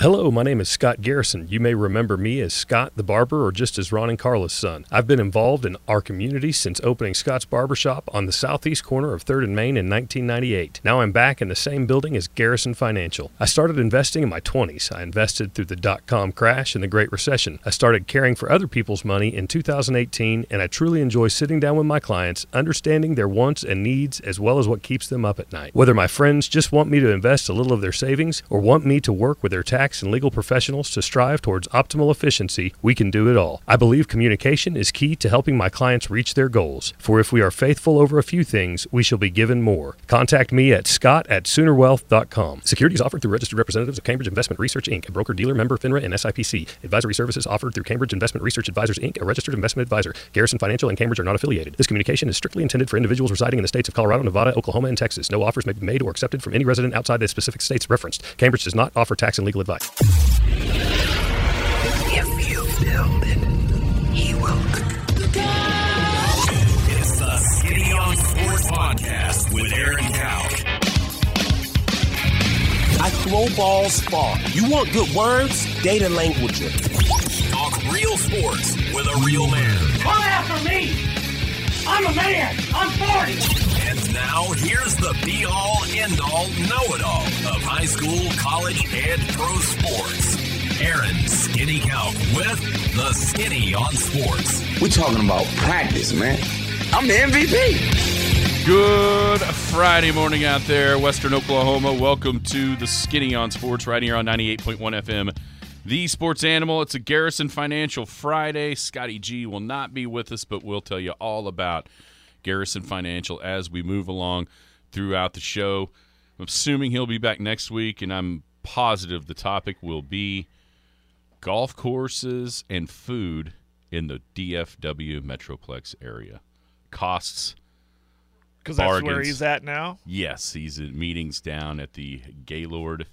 Hello, my name is Scott Garrison. You may remember me as Scott the Barber or just as Ron and Carla's son. I've been involved in our community since opening Scott's Barbershop on the southeast corner of 3rd and Main in 1998. Now I'm back in the same building as Garrison Financial. I started investing in my 20s. I invested through the dot com crash and the Great Recession. I started caring for other people's money in 2018, and I truly enjoy sitting down with my clients, understanding their wants and needs as well as what keeps them up at night. Whether my friends just want me to invest a little of their savings or want me to work with their tax and legal professionals to strive towards optimal efficiency, we can do it all. I believe communication is key to helping my clients reach their goals. For if we are faithful over a few things, we shall be given more. Contact me at scott at soonerwealth.com. Securities offered through registered representatives of Cambridge Investment Research Inc., a broker dealer member FINRA and SIPC. Advisory services offered through Cambridge Investment Research Advisors Inc., a registered investment advisor. Garrison Financial and Cambridge are not affiliated. This communication is strictly intended for individuals residing in the states of Colorado, Nevada, Oklahoma, and Texas. No offers may be made or accepted from any resident outside the specific states referenced. Cambridge does not offer tax and legal advice. If you build it, he will. It's the Skinny on Sports Podcast with Aaron Cow. I throw balls far. You want good words? Data language. Talk real sports with a real man. Come after me! I'm a man! I'm 40! And now here's the be all end all know it all of high school, college, and pro sports. Aaron Skinny Cow with the Skinny on Sports. We're talking about practice, man. I'm the MVP. Good Friday morning out there, Western Oklahoma. Welcome to the Skinny on Sports right here on 98.1 FM. The Sports Animal. It's a Garrison Financial Friday. Scotty G will not be with us, but we'll tell you all about Garrison Financial as we move along throughout the show. I'm assuming he'll be back next week, and I'm positive the topic will be golf courses and food in the DFW Metroplex area. Costs. Because that's where he's at now. Yes, he's at meetings down at the Gaylord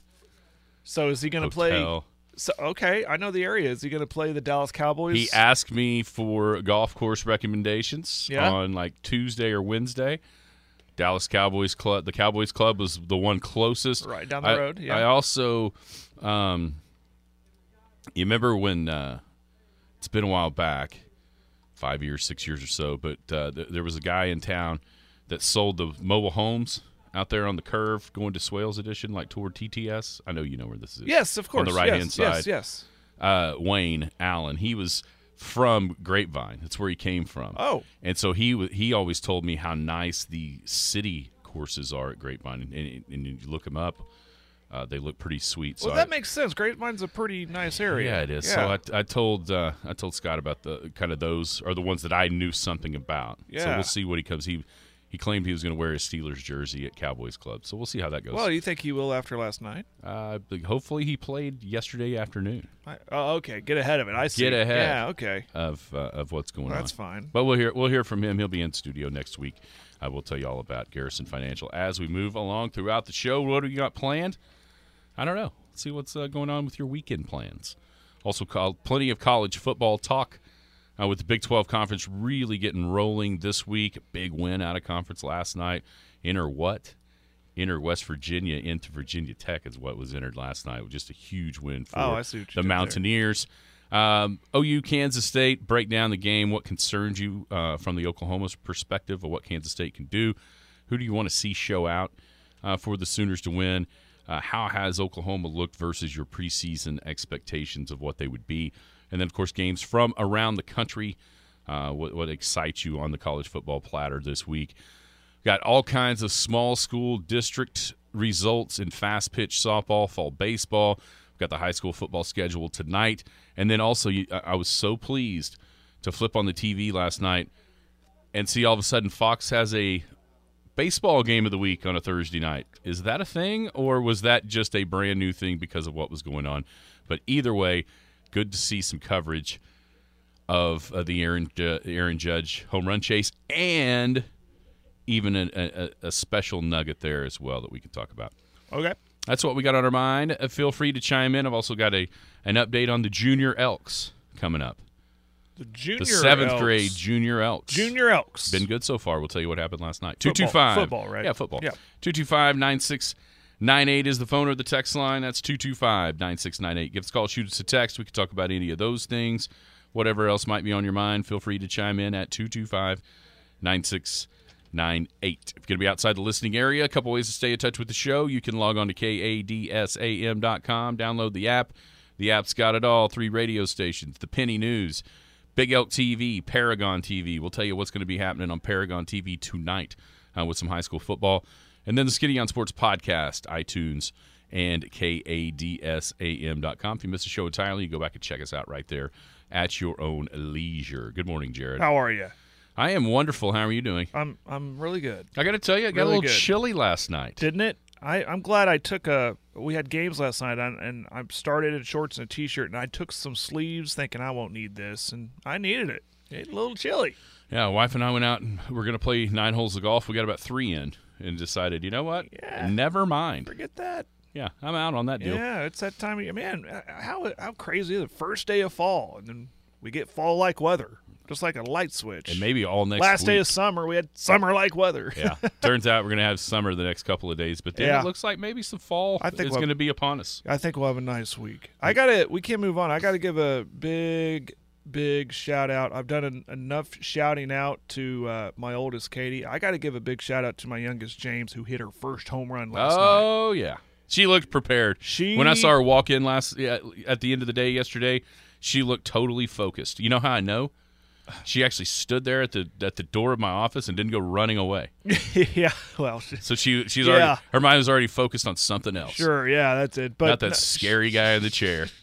So is he going to play? So okay, I know the area. Is he going to play the Dallas Cowboys? He asked me for golf course recommendations Yeah? on like Tuesday or Wednesday. Dallas Cowboys Club. The Cowboys Club was the one closest. Right down the I- road, yeah. I also, um, you remember when uh, it's been a while back, five years, six years or so, but uh, th- there was a guy in town that sold the mobile homes out there on the curve going to Swales Edition, like toward TTS. I know you know where this is. yes, of course. On the right hand yes, side Yes, yes. uh, Wayne Allen. He was from Grapevine. That's where he came from. Oh. and so he he always told me how nice the city courses are at Grapevine, and, and, and you look them up. Uh, they look pretty sweet. So Well, that I- makes sense. Grapevine's a pretty nice area. yeah, it is. Yeah. So I, I told uh, I told Scott about the kind of those are the ones that I knew something about. Yeah. So we'll see what he comes. He he claimed he was going to wear his Steelers jersey at Cowboys Club. So we'll see how that goes. well, do you think he will after last night? uh, hopefully he played yesterday afternoon I, oh, okay. Get ahead of it. I see. Get ahead. Yeah. Okay. of uh, of what's going on. That's fine. But we'll hear we'll hear from him. He'll be in studio next week. I will tell you all about Garrison Financial as we move along throughout the show. What do you got planned? I don't know. Let's see what's uh, going on with your weekend plans. Also, call, plenty of college football talk uh, with the Big 12 Conference really getting rolling this week. Big win out of conference last night. Enter what? Enter West Virginia into Virginia Tech is what was entered last night. Just a huge win for Oh, I see the. Mountaineers. Um, OU Kansas State break down the game. What concerns you uh, from the Oklahoma's perspective of what Kansas State can do? Who do you want to see show out uh, for the Sooners to win? Uh, how has Oklahoma looked versus your preseason expectations of what they would be? And then, of course, games from around the country. Uh, what, what excites you on the college football platter this week? Got all kinds of small school district results in fast pitch softball, fall baseball. We've got the high school football schedule tonight. And then also, I I was so pleased to flip on the TV last night and see all of a sudden Fox has a baseball game of the week on a Thursday night. Is that a thing, or was that just a brand new thing because of what was going on? But either way, good to see some coverage of uh, the Aaron uh, Aaron Judge home run chase and even a, a, a special nugget there as well that we can talk about. Okay. That's what we got on our mind. Uh, feel free to chime in. I've also got a an update on the Junior Elks coming up. The junior The seventh Elks. grade Junior Elks. Junior Elks. Been good so far. We'll tell you what happened last night. Football- 225. football, right? Yeah, football. Yeah. 225 96 98 is the phone or the text line. That's 225 9698. Give us a call, shoot us a text. We can talk about any of those things. Whatever else might be on your mind, feel free to chime in at 225 9698. If you're going to be outside the listening area, a couple ways to stay in touch with the show. You can log on to kadsam.com, download the app. The app's got it all three radio stations, the Penny News, Big Elk TV, Paragon TV. We'll tell you what's going to be happening on Paragon TV tonight uh, with some high school football. And then the Skinny on Sports podcast, iTunes, and kadsam.com. If you missed a show entirely, you go back and check us out right there at your own leisure. Good morning, Jared. How are you? I am wonderful. How are you doing? I'm I'm really good. I got to tell you, I got Really a little good. chilly last night. Didn't it? I I'm glad I took a. We had games last night, and, and I started in shorts and a t-shirt, and I took some sleeves, thinking I won't need this, and I needed it. It's a little chilly. Yeah, wife and I went out and we are going to play nine holes of golf. We got about three in and decided, you know what? Yeah. Never mind. Forget that. Yeah, I'm out on that deal. Yeah, it's that time of year. Man, how how crazy is it? First day of fall, and then we get fall-like weather, just like a light switch. And maybe all next Last day of summer, we had summer-like weather. yeah. Turns out we're going to have summer the next couple of days, but then Yeah. it looks like maybe some fall I think is we'll- going to be upon us. I think we'll have a nice week. I gotta. We can't move on. I gotta give a big, big shout out. I've done en- enough shouting out to uh, my oldest Katie. I gotta give a big shout out to my youngest James, who hit her first home run last night. Oh, yeah. She looked prepared. She- when I saw her walk in last yeah, at the end of the day yesterday, she looked totally focused. You know how I know? She actually stood there at the at the door of my office and didn't go running away. yeah. Well, she- So she she's Yeah. already her mind was already focused on something else. sure. Yeah, that's it. But Not that no, scary guy in the chair.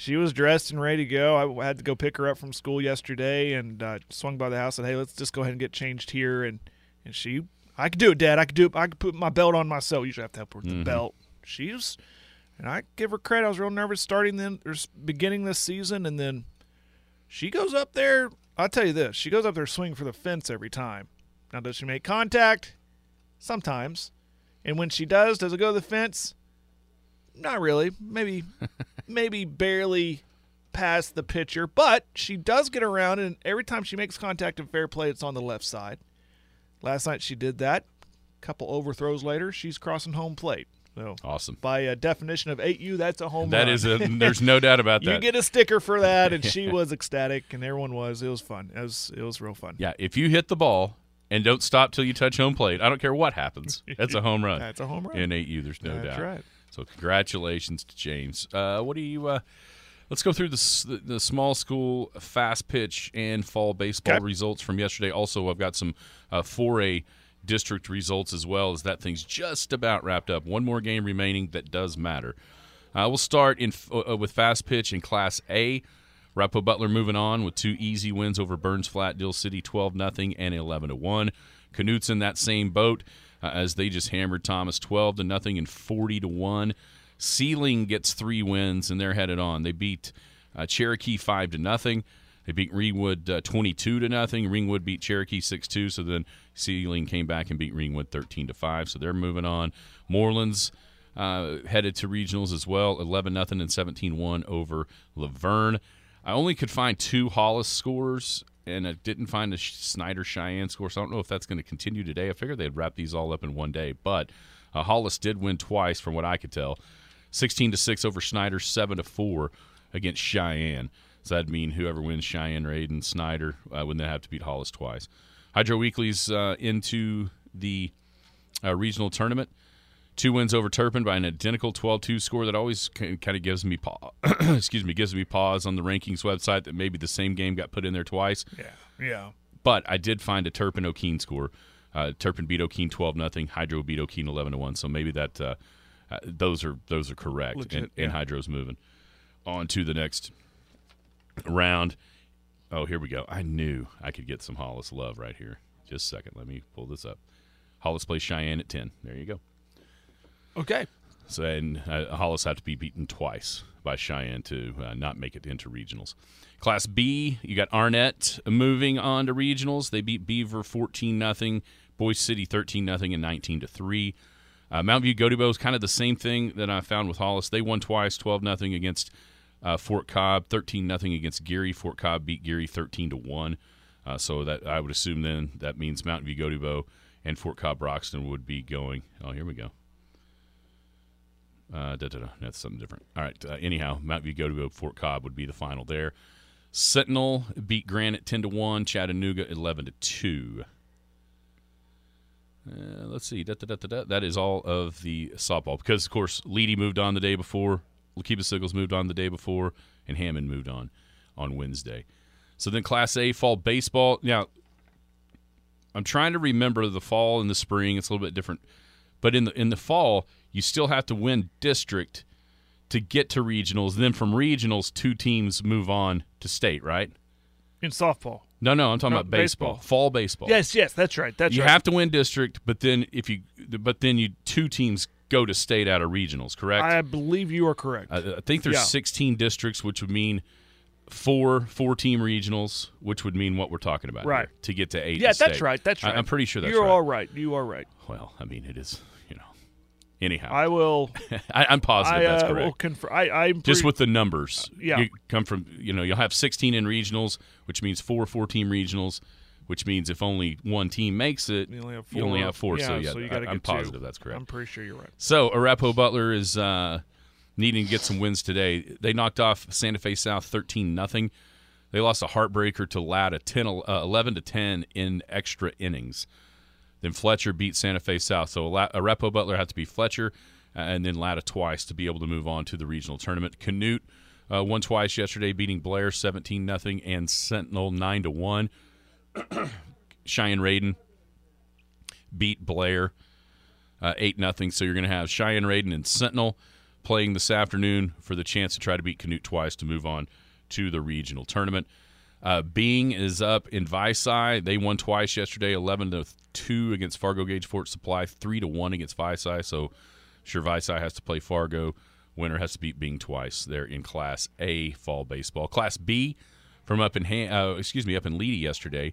She was dressed and ready to go. I had to go pick her up from school yesterday, and uh, swung by the house and said, hey, let's just go ahead and get changed here. And and she, I could do it, Dad. I could do it. I could put my belt on myself. Usually I have to help her with Mm-hmm. the belt. She was, and I give her credit. I was real nervous starting then or beginning this season, and then she goes up there. I'll tell you this: she goes up there swinging for the fence every time. Now, does she make contact? Sometimes. And when she does, does it go to the fence? Not really. Maybe, maybe barely past the pitcher, but she does get around, and every time she makes contact in fair play, it's on the left side. Last night she did that. A couple overthrows later, she's crossing home plate. So, Awesome. by a definition of 8U, that's a home That run. is a there's no doubt about that. you get a sticker for that, and she was ecstatic, and everyone was. It was fun. It was it was real fun. yeah, if you hit the ball and don't stop till you touch home plate, I don't care what happens. That's a home run. That's a home run. in 8U, there's no That's doubt. right. So congratulations to James. Uh, what do you? Uh, let's go through the, the the small school fast pitch and fall baseball Okay. results from yesterday. Also, I've got some uh, 4A district results as well as that thing's just about wrapped up. One more game remaining that does matter. Uh, we'll start in uh, with fast pitch in Class A. Rapo Butler moving on with two easy wins over Burns Flat, Dill City, twelve nothing and eleven to one. Canute's in that same boat uh, as they just hammered Thomas twelve to nothing and forty to one. Seiling gets three wins and they're headed on. They beat uh, Cherokee five to nothing. They beat Ringwood uh, twenty-two to nothing. Ringwood beat Cherokee six-two. So then Seiling came back and beat Ringwood thirteen to five. So they're moving on. Mooreland's uh, headed to regionals as well, eleven nothing and 17-1 over Laverne. I only could find two Hollis scores, and I didn't find a Snyder Cheyenne score. So I don't know if that's going to continue today. I figured they'd wrap these all up in one day, but uh, Hollis did win twice, from what I could tell. 16 to 6 over Snyder, 7 to 4 against Cheyenne. So that'd mean whoever wins Cheyenne, Raid, and Snyder uh, would then have to beat Hollis twice. Hydro Eakly's uh, into the uh, regional tournament. Two wins over Turpin by an identical 12-2 score that always kind of gives me pause. excuse me, gives me pause on the rankings website that maybe the same game got put in there twice. Yeah. Yeah. But I did find a Turpin Okeene score. Uh, Turpin beat Okeene 12 nothing. Hydro beat Okeene 11 to 1. So maybe that uh, uh, those are those are correct Legit, and, and. Hydro's moving on to the next round. Oh, here we go. I knew I could get some Hollis love right here. Just a second. Let me pull this up. Hollis plays Cheyenne at 10. There you go. Okay. So and uh, Hollis have to be beaten twice by Cheyenne to uh, not make it into regionals. Class B, you got Arnett moving on to regionals. They beat Beaver fourteen nothing, Boise City thirteen nothing, and nineteen to three. Uh, Mount View Gotebo is kind of the same thing that I found with Hollis. They won twice, twelve nothing against uh, Fort Cobb, thirteen nothing against Geary. Fort Cobb beat Geary thirteen to one. Uh, so that I would assume then that means Mountain View Gotebo and Fort Cobb Broxton would be going. Oh, here we go. Uh, da, da, da. That's something different. All right. Uh, anyhow, Mount View go to go Fort Cobb would be the final there. Sentinel beat Granite ten to one. Chattanooga eleven to two. Uh, let's see. Da, da, da. That is all of the softball because, of course, Leedy moved on the day before. Lakeeba Siggles moved on the day before, and Hammond moved on on Wednesday. So then Class A fall baseball. Now, I'm trying to remember the fall and the spring. It's a little bit different, but in the in the fall, you still have to win district to get to regionals. Then from regionals, two teams move on to state. Right? In softball. No, no, I'm talking No, about baseball. baseball. Fall baseball. Yes, yes, that's right. That's you right. have to win district, but then if you, but then you two teams go to state out of regionals. Correct? I believe you are correct. I, I think there's Yeah. 16 districts, which would mean four four team regionals, which would mean what we're talking about, Right. here, to get to eight. yeah, that's state. right. That's right. I'm pretty sure that's right. You're right. all right. You are right. Well, I mean, it is. Anyhow, I will. I, I'm positive I that's uh, will correct. confirm. I, I'm Just with the numbers, yeah. you come from, you know, you'll have 16 in regionals, which means four four team regionals, which means if only one team makes it, You only have you only four. have four. Yeah, so yeah, so you I- gotta I'm two. positive that's correct. I'm pretty sure you're right. So Arapahoe Butler is uh, needing to get some wins today. They knocked off Santa Fe South 13 nothing. They lost a heartbreaker to Latta 10, uh, 11 to 10 in extra innings. Then Fletcher beat Santa Fe South. So Arapahoe Butler had to beat Fletcher uh, and then Latta twice to be able to move on to the regional tournament. Canute uh, won twice yesterday, beating Blair 17 nothing and Sentinel 9 to 1. Cheyenne Reydon beat Blair uh, eight nothing. So you're going to have Cheyenne Reydon and Sentinel playing this afternoon for the chance to try to beat Canute twice to move on to the regional tournament. Uh, Bing is up in Vici. They won twice yesterday, eleven to two against Fargo Gage Fort Supply, three to one against Vici. So sure, Vici has to play Fargo. Winner has to beat Bing twice. They're in Class A fall baseball. Class B from up in uh, excuse me up in Leedy yesterday.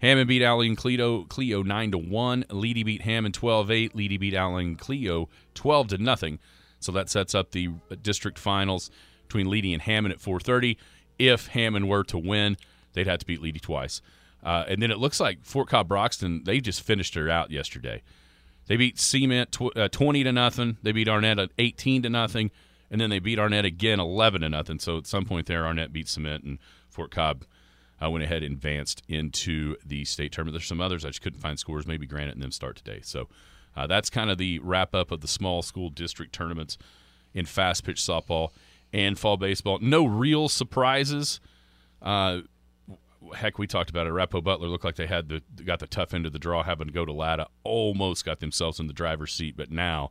Hammond beat Alley and Cleo, Cleo 9 to 1. Leedy beat Hammond 12 8. Leedy beat Alley and Cleo 12 to nothing. So that sets up the district finals between Leedy and Hammond at 4:30. If Hammond were to win, they'd have to beat Leedy twice. Uh, and then it looks like Fort Cobb Broxton they just finished her out yesterday. They beat Cement tw- uh, 20 to nothing. They beat Arnett at 18 to nothing, and then they beat Arnett again 11 to nothing. So at some point there, Arnett beat Cement, and Fort Cobb uh, went ahead and advanced into the state tournament. There's some others I just couldn't find scores. Maybe Granite and them start today. So uh, that's kind of the wrap up of the small school district tournaments in fast pitch softball and fall baseball. No real surprises. Uh, heck, we talked about it. Arapahoe Butler looked like they had the got the tough end of the draw, having to go to Latta. Almost got themselves in the driver's seat, but now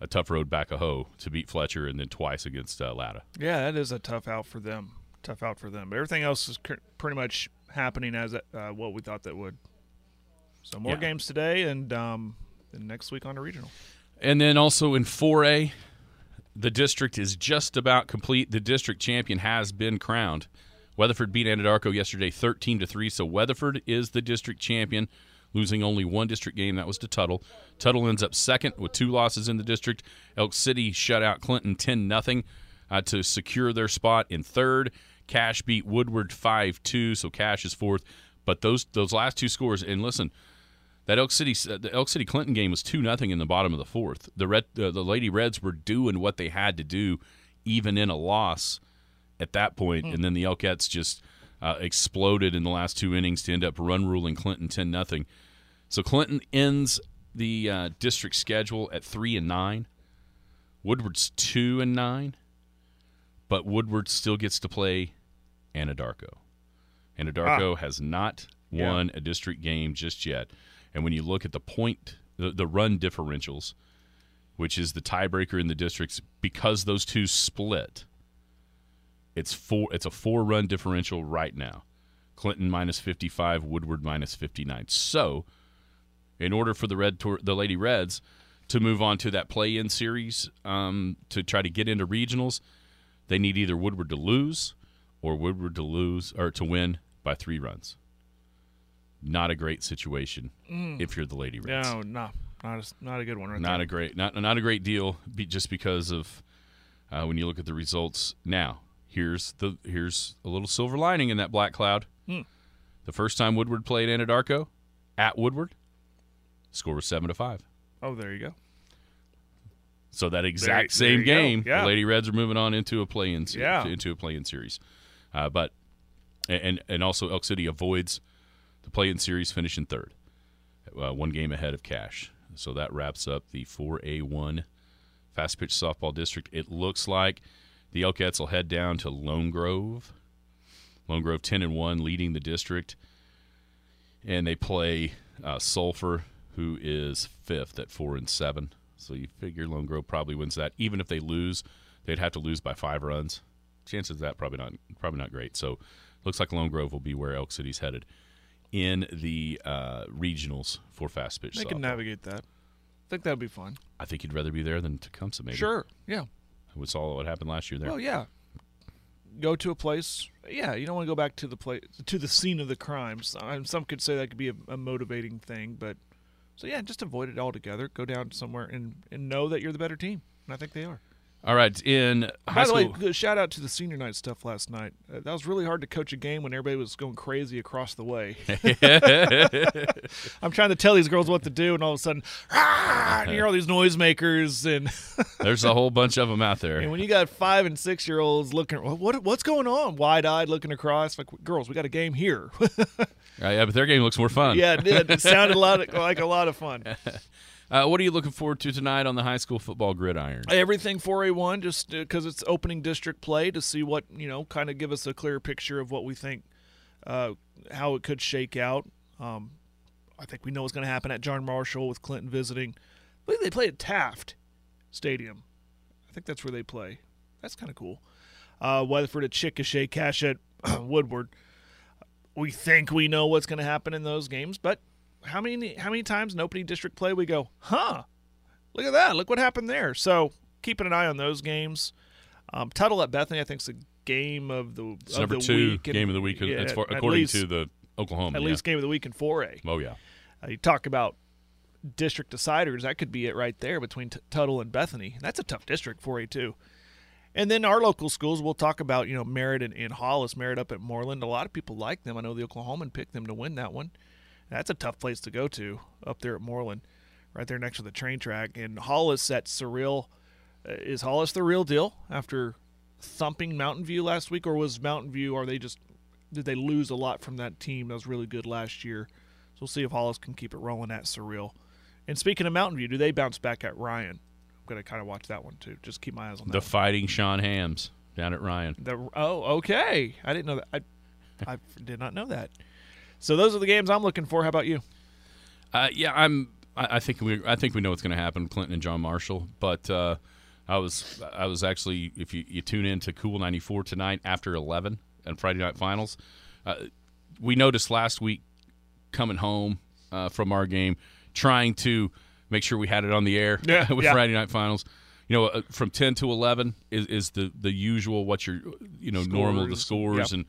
a tough road back a hoe to beat Fletcher and then twice against uh, Latta. Yeah, that is a tough out for them. Tough out for them. But everything else is pretty much happening as uh, what we thought that would. So more Yeah. games today, and um, then next week on the regional. And then also in 4A, the district is just about complete. The district champion has been crowned. Weatherford beat Anadarko yesterday 13 to 3, so Weatherford is the district champion, losing only one district game. That was to Tuttle. Tuttle ends up second with two losses in the district. Elk City shut out Clinton 10 0 uh, to secure their spot in third. Cache beat Woodward 5 2, so Cache is fourth. But those those last two scores, and listen, that Elk City uh, the Elk City Clinton game was two nothing in the bottom of the fourth. The red uh, the Lady Reds were doing what they had to do, even in a loss at that point, and then the Elkettes just uh, exploded in the last two innings to end up run ruling Clinton ten nothing. So Clinton ends the uh, district schedule at three and nine. Woodward's two and nine, but Woodward still gets to play Anadarko. Anadarko has not Yeah. won a district game just yet. And when you look at the point, the, the run differentials, which is the tiebreaker in the districts, because those two split, it's four. It's a four run differential right now. Clinton minus fifty five, Woodward minus fifty nine. So, in order for the red Tor- the Lady Reds to move on to that play in series um, to try to get into regionals, they need either Woodward to lose or Woodward to lose or to win by three runs. Not a great situation if you're the Lady Reds. No, no, not a, not a good one. Right not there. a great, not not a great deal, be, just because of uh, when you look at the results. Now, here's the here's a little silver lining in that black cloud. Hmm. The first time Woodward played Anadarko at Woodward, score was seven to five. Oh, there you go. So that exact there same go. game, Yeah. the Lady Reds are moving on into a play-in, se- Yeah. into a play-in series. Uh, but and and also Elk City avoids the play-in series, finishing third, uh, one game ahead of Cache. So that wraps up the 4A1 fast pitch softball district. It looks like the Elkettes will head down to Lone Grove. Lone Grove 10 and 1 leading the district. And they play uh, Sulphur, who is fifth at 4 and 7. So you figure Lone Grove probably wins that. Even if they lose, they'd have to lose by five runs. Chances of that probably not probably not great. So looks like Lone Grove will be where Elk City's headed in the uh, regionals for fast pitch They softball. can navigate that. I think that'd be fun. I think you'd rather be there than Tecumseh, maybe. Sure. Yeah. We saw what happened last year there. Well, yeah. Go to a place. Yeah, you don't want to go back to the place to the scene of the crimes. Um, some could say that could be a, a motivating thing, but so yeah, just avoid it altogether. Go down somewhere and and know that you're the better team, and I think they are. All right, in high By the school, way, shout out to the senior night stuff last night. Uh, that was really hard to coach a game when everybody was going crazy across the way. I'm trying to tell these girls what to do, and all of a sudden, "Rah!" and you hear all these noisemakers, and there's a whole bunch of them out there. and when you got five and six year olds looking, what, what what's going on? Wide eyed, looking across, like girls, we got a game here. Uh, yeah, but their game looks more fun. yeah, it did. It sounded a lot like a lot of fun. Uh, what are you looking forward to tonight on the high school football gridiron? Everything 4A1, just because it's opening district play to see what, you know, kind of give us a clear picture of what we think, uh, how it could shake out. Um, I think we know what's going to happen at John Marshall with Clinton visiting. I believe they play at Taft Stadium. I think that's where they play. That's kind of cool. Uh, Weatherford at Chickasha, Cache at Woodward. We think we know what's going to happen in those games, but how many how many times in opening district play we go, huh? Look at that! Look what happened there. So keeping an eye on those games. Um, Tuttle at Bethany, I think, is the game of the It's of number the two week. and- game of the week, yeah, for, according least- to the Oklahoma. at yeah. least game of the week in 4A. Oh yeah. Uh, you talk about district deciders, that could be it right there between T- Tuttle and Bethany. That's a tough district, 4A too. And then our local schools, we'll talk about, you know, Merritt and, and Hollis. Merritt up at Mooreland. A lot of people like them. I know the Oklahoman picked them to win that one. That's a tough place to go to up there at Mooreland, right there next to the train track. And Hollis at Cyril. Uh, is Hollis the real deal after thumping Mountain View last week, or was Mountain View, are they just, did they lose a lot from that team that was really good last year? So we'll see if Hollis can keep it rolling at Cyril. And speaking of Mountain View, do they bounce back at Ryan? I'm going to kind of watch that one too. Just keep my eyes on that. The one. fighting Sean Hams down at Ryan. The, oh, okay. I didn't know that. I, I did not know that. So those are the games I'm looking for. How about you? Uh, yeah, I'm. I, I think we. I think we know what's going to happen. Clinton and John Marshall. But uh, I was. I was actually. If you, you tune in to Cool ninety four tonight after eleven and Friday night finals, uh, we noticed last week coming home uh, from our game, trying to make sure we had it on the air Yeah, with yeah. Friday night finals. You know, uh, from ten to eleven is, is the the usual. What your you know normal the Scores, scores and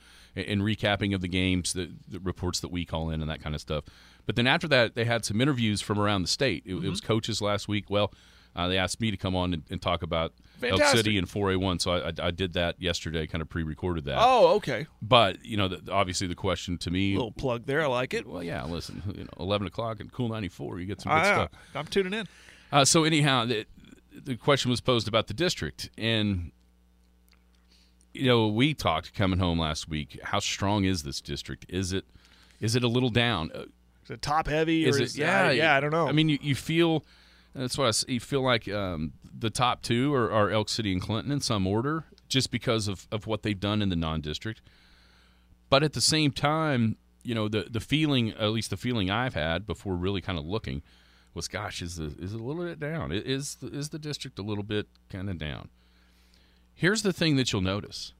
and recapping of the games, the, the reports that we call in, and that kind of stuff. But then after that, they had some interviews from around the state. It, it was Mm-hmm. coaches last week. Well, uh, they asked me to come on and, and talk about Elk City and 4A1, so I, I, I did that yesterday, kind of pre-recorded that. Oh, okay. But you know, the, obviously, the question to me, little plug there. I like it. well, yeah, listen, you know, 11 o'clock and Cool 94, you get some good Ah, stuff. I'm tuning in. Uh, so anyhow, the, the question was posed about the district, and you know, we talked coming home last week. How strong is this district? Is it is it a little down? Uh, Is it top heavy? is or it? is, Yeah, I, yeah. I don't know. I mean, you, you feel that's what I you feel like. Um, the top two are, are Elk City and Clinton in some order, just because of, of what they've done in the non-district. But at the same time, you know, the the feeling, at least the feeling I've had before really kind of looking, was, gosh, is the is a little bit down? Is the, is the district a little bit kind of down? Here's the thing that you'll notice: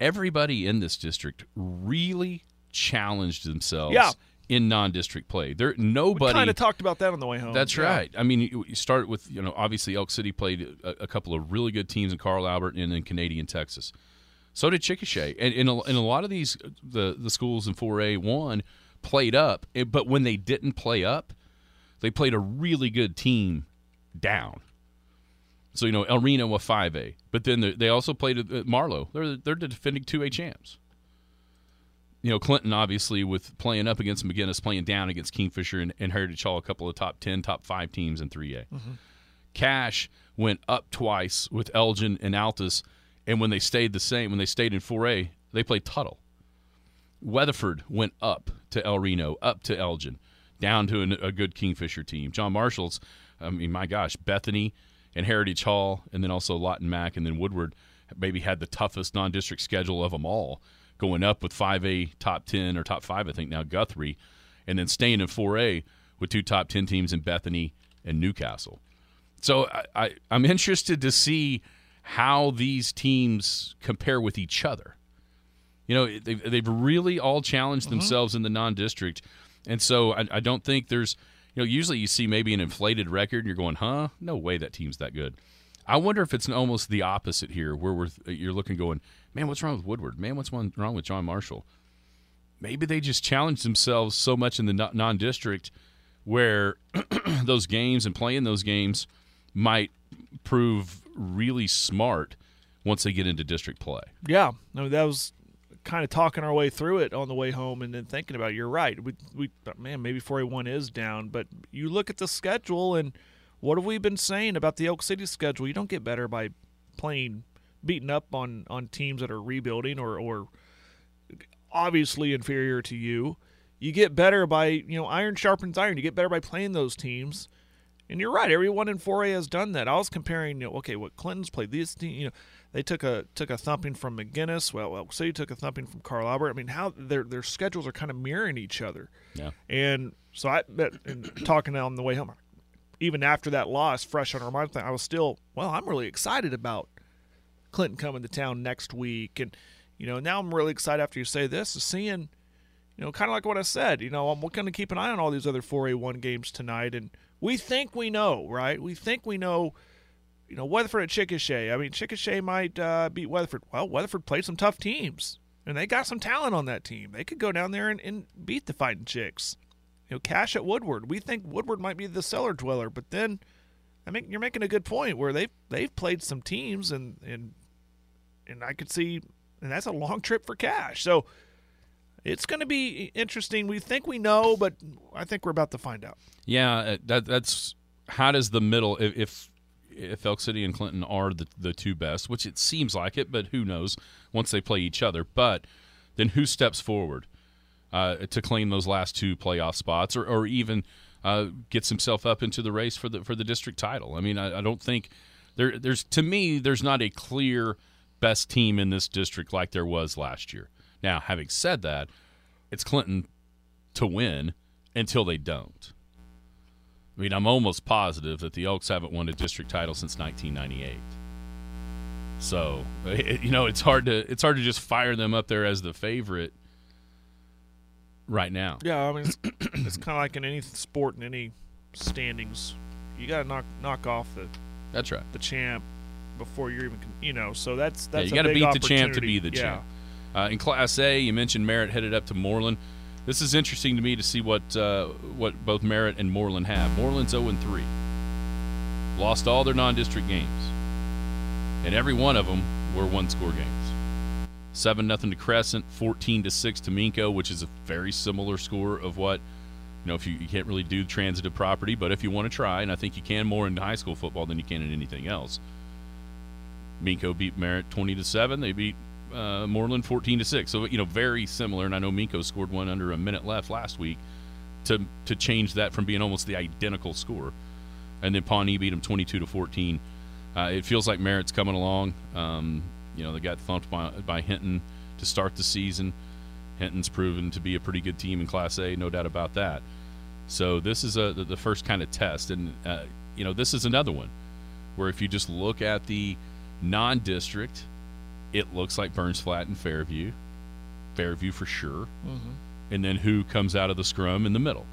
everybody in this district really challenged themselves Yeah. in non-district play. There, nobody kind of talked about that on the way home. that's Yeah. right. I mean, you, you start with you know obviously Elk City played a, a couple of really good teams in Carl Albert and in Canadian Texas. So did Chickasha, and in a, in a lot of these the the schools in 4A one played up, eh, but when they didn't play up, they played a really good team down. So you know El Reno a five A, but then the, they also played at Marlow. They're they're the defending 2A champs. You know Clinton obviously with playing up against McGuinness, playing down against Kingfisher and, and Heritage Hall, a couple of top 10, top five teams in 3A. Mm-hmm. Cache went up twice with Elgin and Altus, and when they stayed the same, when they stayed in 4A, they played Tuttle. Weatherford went up to El Reno, up to Elgin, down to an, a good Kingfisher team. John Marshall's, I mean, my gosh, Bethany and Heritage Hall, and then also Lawton Mac, and then Woodward maybe had the toughest non-district schedule of them all, going up with 5A top 10 or top 5, I think now Guthrie, and then staying in 4A with two top 10 teams in Bethany and Newcastle. So I, I, I'm interested to see how these teams compare with each other. You know, they've, they've really all challenged mm-hmm. themselves in the non-district, and so I, I don't think there's. You know, usually you see maybe an inflated record, and you're going, "Huh? No way that team's that good." I wonder if it's almost the opposite here, where we're you're looking, going, "Man, what's wrong with Woodward? Man, what's wrong with John Marshall?" Maybe they just challenged themselves so much in the non-district, where those games and playing those games might prove really smart once they get into district play. Yeah, no, that was kind of talking our way through it on the way home, and then thinking about. It. You're right. We we man, maybe 4A1 is down, but you look at the schedule and what have we been saying about the Elk City schedule? You don't get better by playing beating up on on teams that are rebuilding or or obviously inferior to you. You get better by you know iron sharpens iron. You get better by playing those teams. And you're right. Everyone in 4A has done that. I was comparing, you know, okay, what Clinton's played. These, team, you know, they took a took a thumping from McGuinness. Well, Elk City took a thumping from Carl Albert. I mean, how their their schedules are kind of mirroring each other. Yeah. And so I, and talking on the way home, even after that loss, fresh on our mind, I was still, well, I'm really excited about Clinton coming to town next week, and you know, now I'm really excited after you say this, is seeing, you know, kind of like what I said. You know, I'm going to keep an eye on all these other 4A1 games tonight, and we think we know, right? We think we know. You know, Weatherford at Chickasha. I mean, Chickasha might uh, beat Weatherford. Well, Weatherford played some tough teams, and they got some talent on that team. They could go down there and, and beat the Fighting Chicks. You know, Cache at Woodward. We think Woodward might be the cellar dweller, but then I mean, you're making a good point where they've they've played some teams, and and and I could see, and that's a long trip for Cache. So it's going to be interesting. We think we know, but I think we're about to find out. Yeah, uh, that, that's how does the middle if, if if Elk City and Clinton are the the two best, which it seems like it, but who knows once they play each other. But then who steps forward uh, to claim those last two playoff spots, or, or even uh, gets himself up into the race for the for the district title? I mean, I, I don't think there there's to me there's not a clear best team in this district like there was last year. Now, having said that, it's Clinton to win until they don't. I mean, I'm almost positive that the Elks haven't won a district title since 1998. So, it, you know, it's hard to it's hard to just fire them up there as the favorite right now. Yeah, I mean, it's, it's kind of like in any sport in any standings, you got to knock knock off the That's right. the champ before you're even, you know. So that's Yeah, that's you got to beat the champ to be the yeah. champ. Uh, in Class A, you mentioned Merritt headed up to Mooreland. This is interesting to me to see what uh, what both Merritt and Mooreland have. Mooreland's 0 3. Lost all their non-district games, and every one of them were one-score games. Seven nothing to Crescent, 14 to six to Minco, which is a very similar score of what you know. If you, you can't really do transitive property, but if you want to try, and I think you can more in high school football than you can in anything else. Minco beat Merritt 20 to seven. They beat uh, Mooreland 14 to 6. So, you know, very similar. And I know Minco scored one under a minute left last week to to change that from being almost the identical score. And then Pawnee beat them 22 to 14. Uh, it feels like Merritt's coming along. Um, you know, they got thumped by, by Hinton to start the season. Hinton's proven to be a pretty good team in Class A, no doubt about that. So this is a the, the first kind of test, and uh, you know this is another one where if you just look at the non-district, it looks like Burns Flat and Fairview, Fairview for sure, and then who comes out of the scrum in the middle.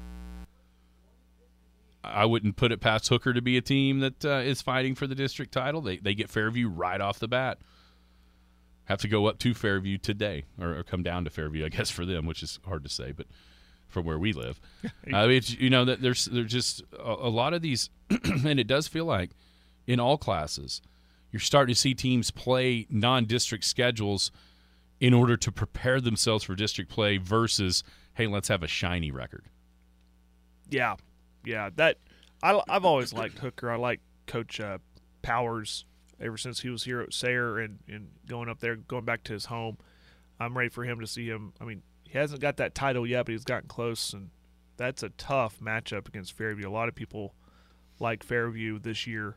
I wouldn't put it past Hooker to be a team that uh, is fighting for the district title. They they get Fairview right off the bat. Have to go up to Fairview today, or, or come down to Fairview, I guess, for them, which is hard to say, but from where we live, uh, it's, you know that there's there's just a, a lot of these, and it does feel like in all classes, you're starting to see teams play non-district schedules in order to prepare themselves for district play versus hey, let's have a shiny record. Yeah, yeah. That I, I've always liked Hooker. I like Coach uh, Powers ever since he was here at Sayre and, and going up there, going back to his home. I'm ready for him to see him. I mean, he hasn't got that title yet, but he's gotten close, and that's a tough matchup against Fairview. A lot of people like Fairview this year,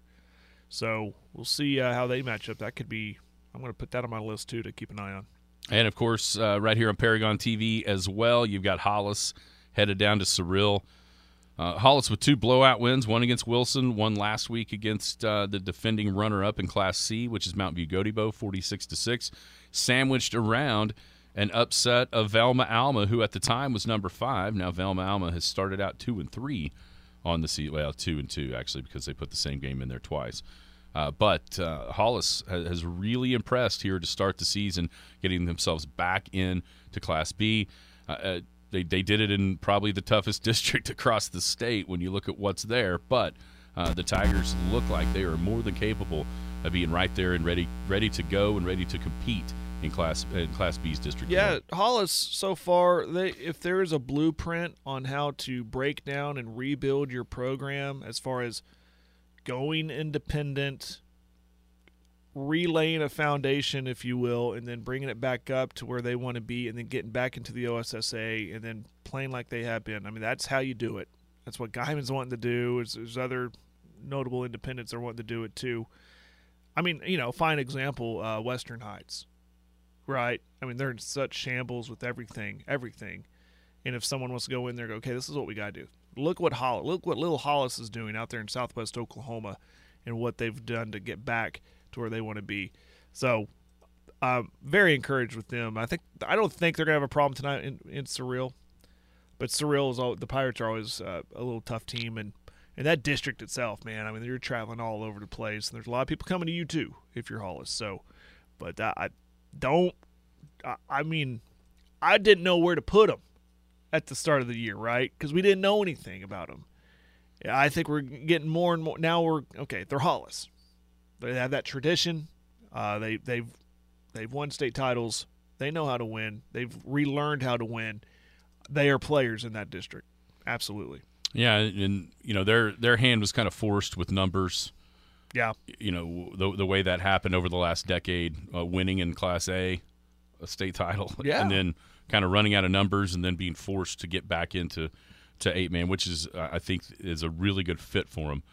so we'll see uh, how they match up. That could be. I'm going to put that on my list too to keep an eye on. And of course, uh, right here on Paragon TV as well, you've got Hollis headed down to Cyril. Uh, Hollis with two blowout wins, one against Wilson, one last week against uh, the defending runner-up in Class C, which is Mount View Gotebo, forty-six to six, sandwiched around an upset of Velma Alma, who at the time was number five. Now Velma Alma has started out two and three on the season. Well, two and two actually because they put the same game in there twice. Uh, but uh, Hollis has really impressed here to start the season, getting themselves back in to Class B. Uh, uh, they, they did it in probably the toughest district across the state when you look at what's there. But uh, the Tigers look like they are more than capable of being right there and ready ready to go and ready to compete in class in Class B's district. Yeah, one. Hollis so far, they if there is a blueprint on how to break down and rebuild your program as far as going independent, relaying a foundation, if you will, and then bringing it back up to where they want to be, and then getting back into the OSSAA, and then playing like they have been. I mean, that's how you do it. That's what Guymon's wanting to do. There's, there's other notable independents are wanting to do it too. I mean, you know, fine example, uh, Western Heights, right? I mean, they're in such shambles with everything, everything. And if someone wants to go in there, go, okay, this is what we got to do. Look what Hollis, look what Little Hollis is doing out there in Southwest Oklahoma, and what they've done to get back to where they want to be. So, I'm very encouraged with them. I think I don't think they're gonna have a problem tonight in, in Cyril, but Cyril is all, the Pirates are always uh, a little tough team, and and that district itself, man. I mean, you're traveling all over the place, and there's a lot of people coming to you too if you're Hollis. So, but I, I don't. I, mean, I didn't know where to put them at the start of the year, right? Because we didn't know anything about them. Yeah, I think we're getting more and more. Now we're okay. They're Hollis. They have that tradition. Uh, they they've they've won state titles. They know how to win. They've relearned how to win. They are players in that district. Absolutely. Yeah, and you know their their hand was kind of forced with numbers. Yeah. You know the the way that happened over the last decade, uh, winning in Class A, a state title, Yeah. and then kind of running out of numbers, and then being forced to get back into to eight man, which is uh, I think is a really good fit for them.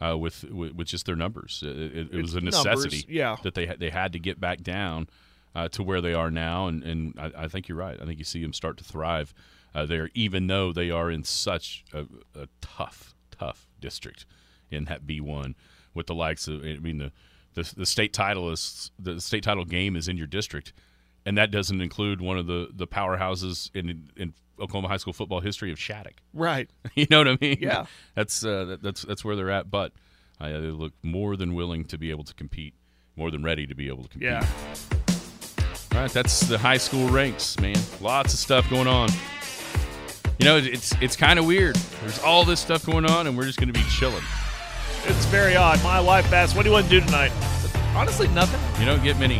Uh, with, with with just their numbers, it, it, was a necessity. numbers, yeah. that they had they had to get back down uh, to where they are now, and and I, I think you're right. I think you see them start to thrive uh, there, even though they are in such a, a tough, tough district in that B1 with the likes of. I mean, the the, the state title is the state title game is in your district, and that doesn't include one of the the powerhouses in in Oklahoma high school football history of Shattuck. Right. You know what I mean? Yeah. That's uh, that, that's that's where they're at. But uh, they look more than willing to be able to compete, more than ready to be able to compete. Yeah. All right, that's the high school ranks, man. Lots of stuff going on. You know, it's it's kind of weird. There's all this stuff going on, and we're just going to be chilling. It's very odd. My wife asked, "What do you want to do tonight?" Honestly, nothing. You don't get many.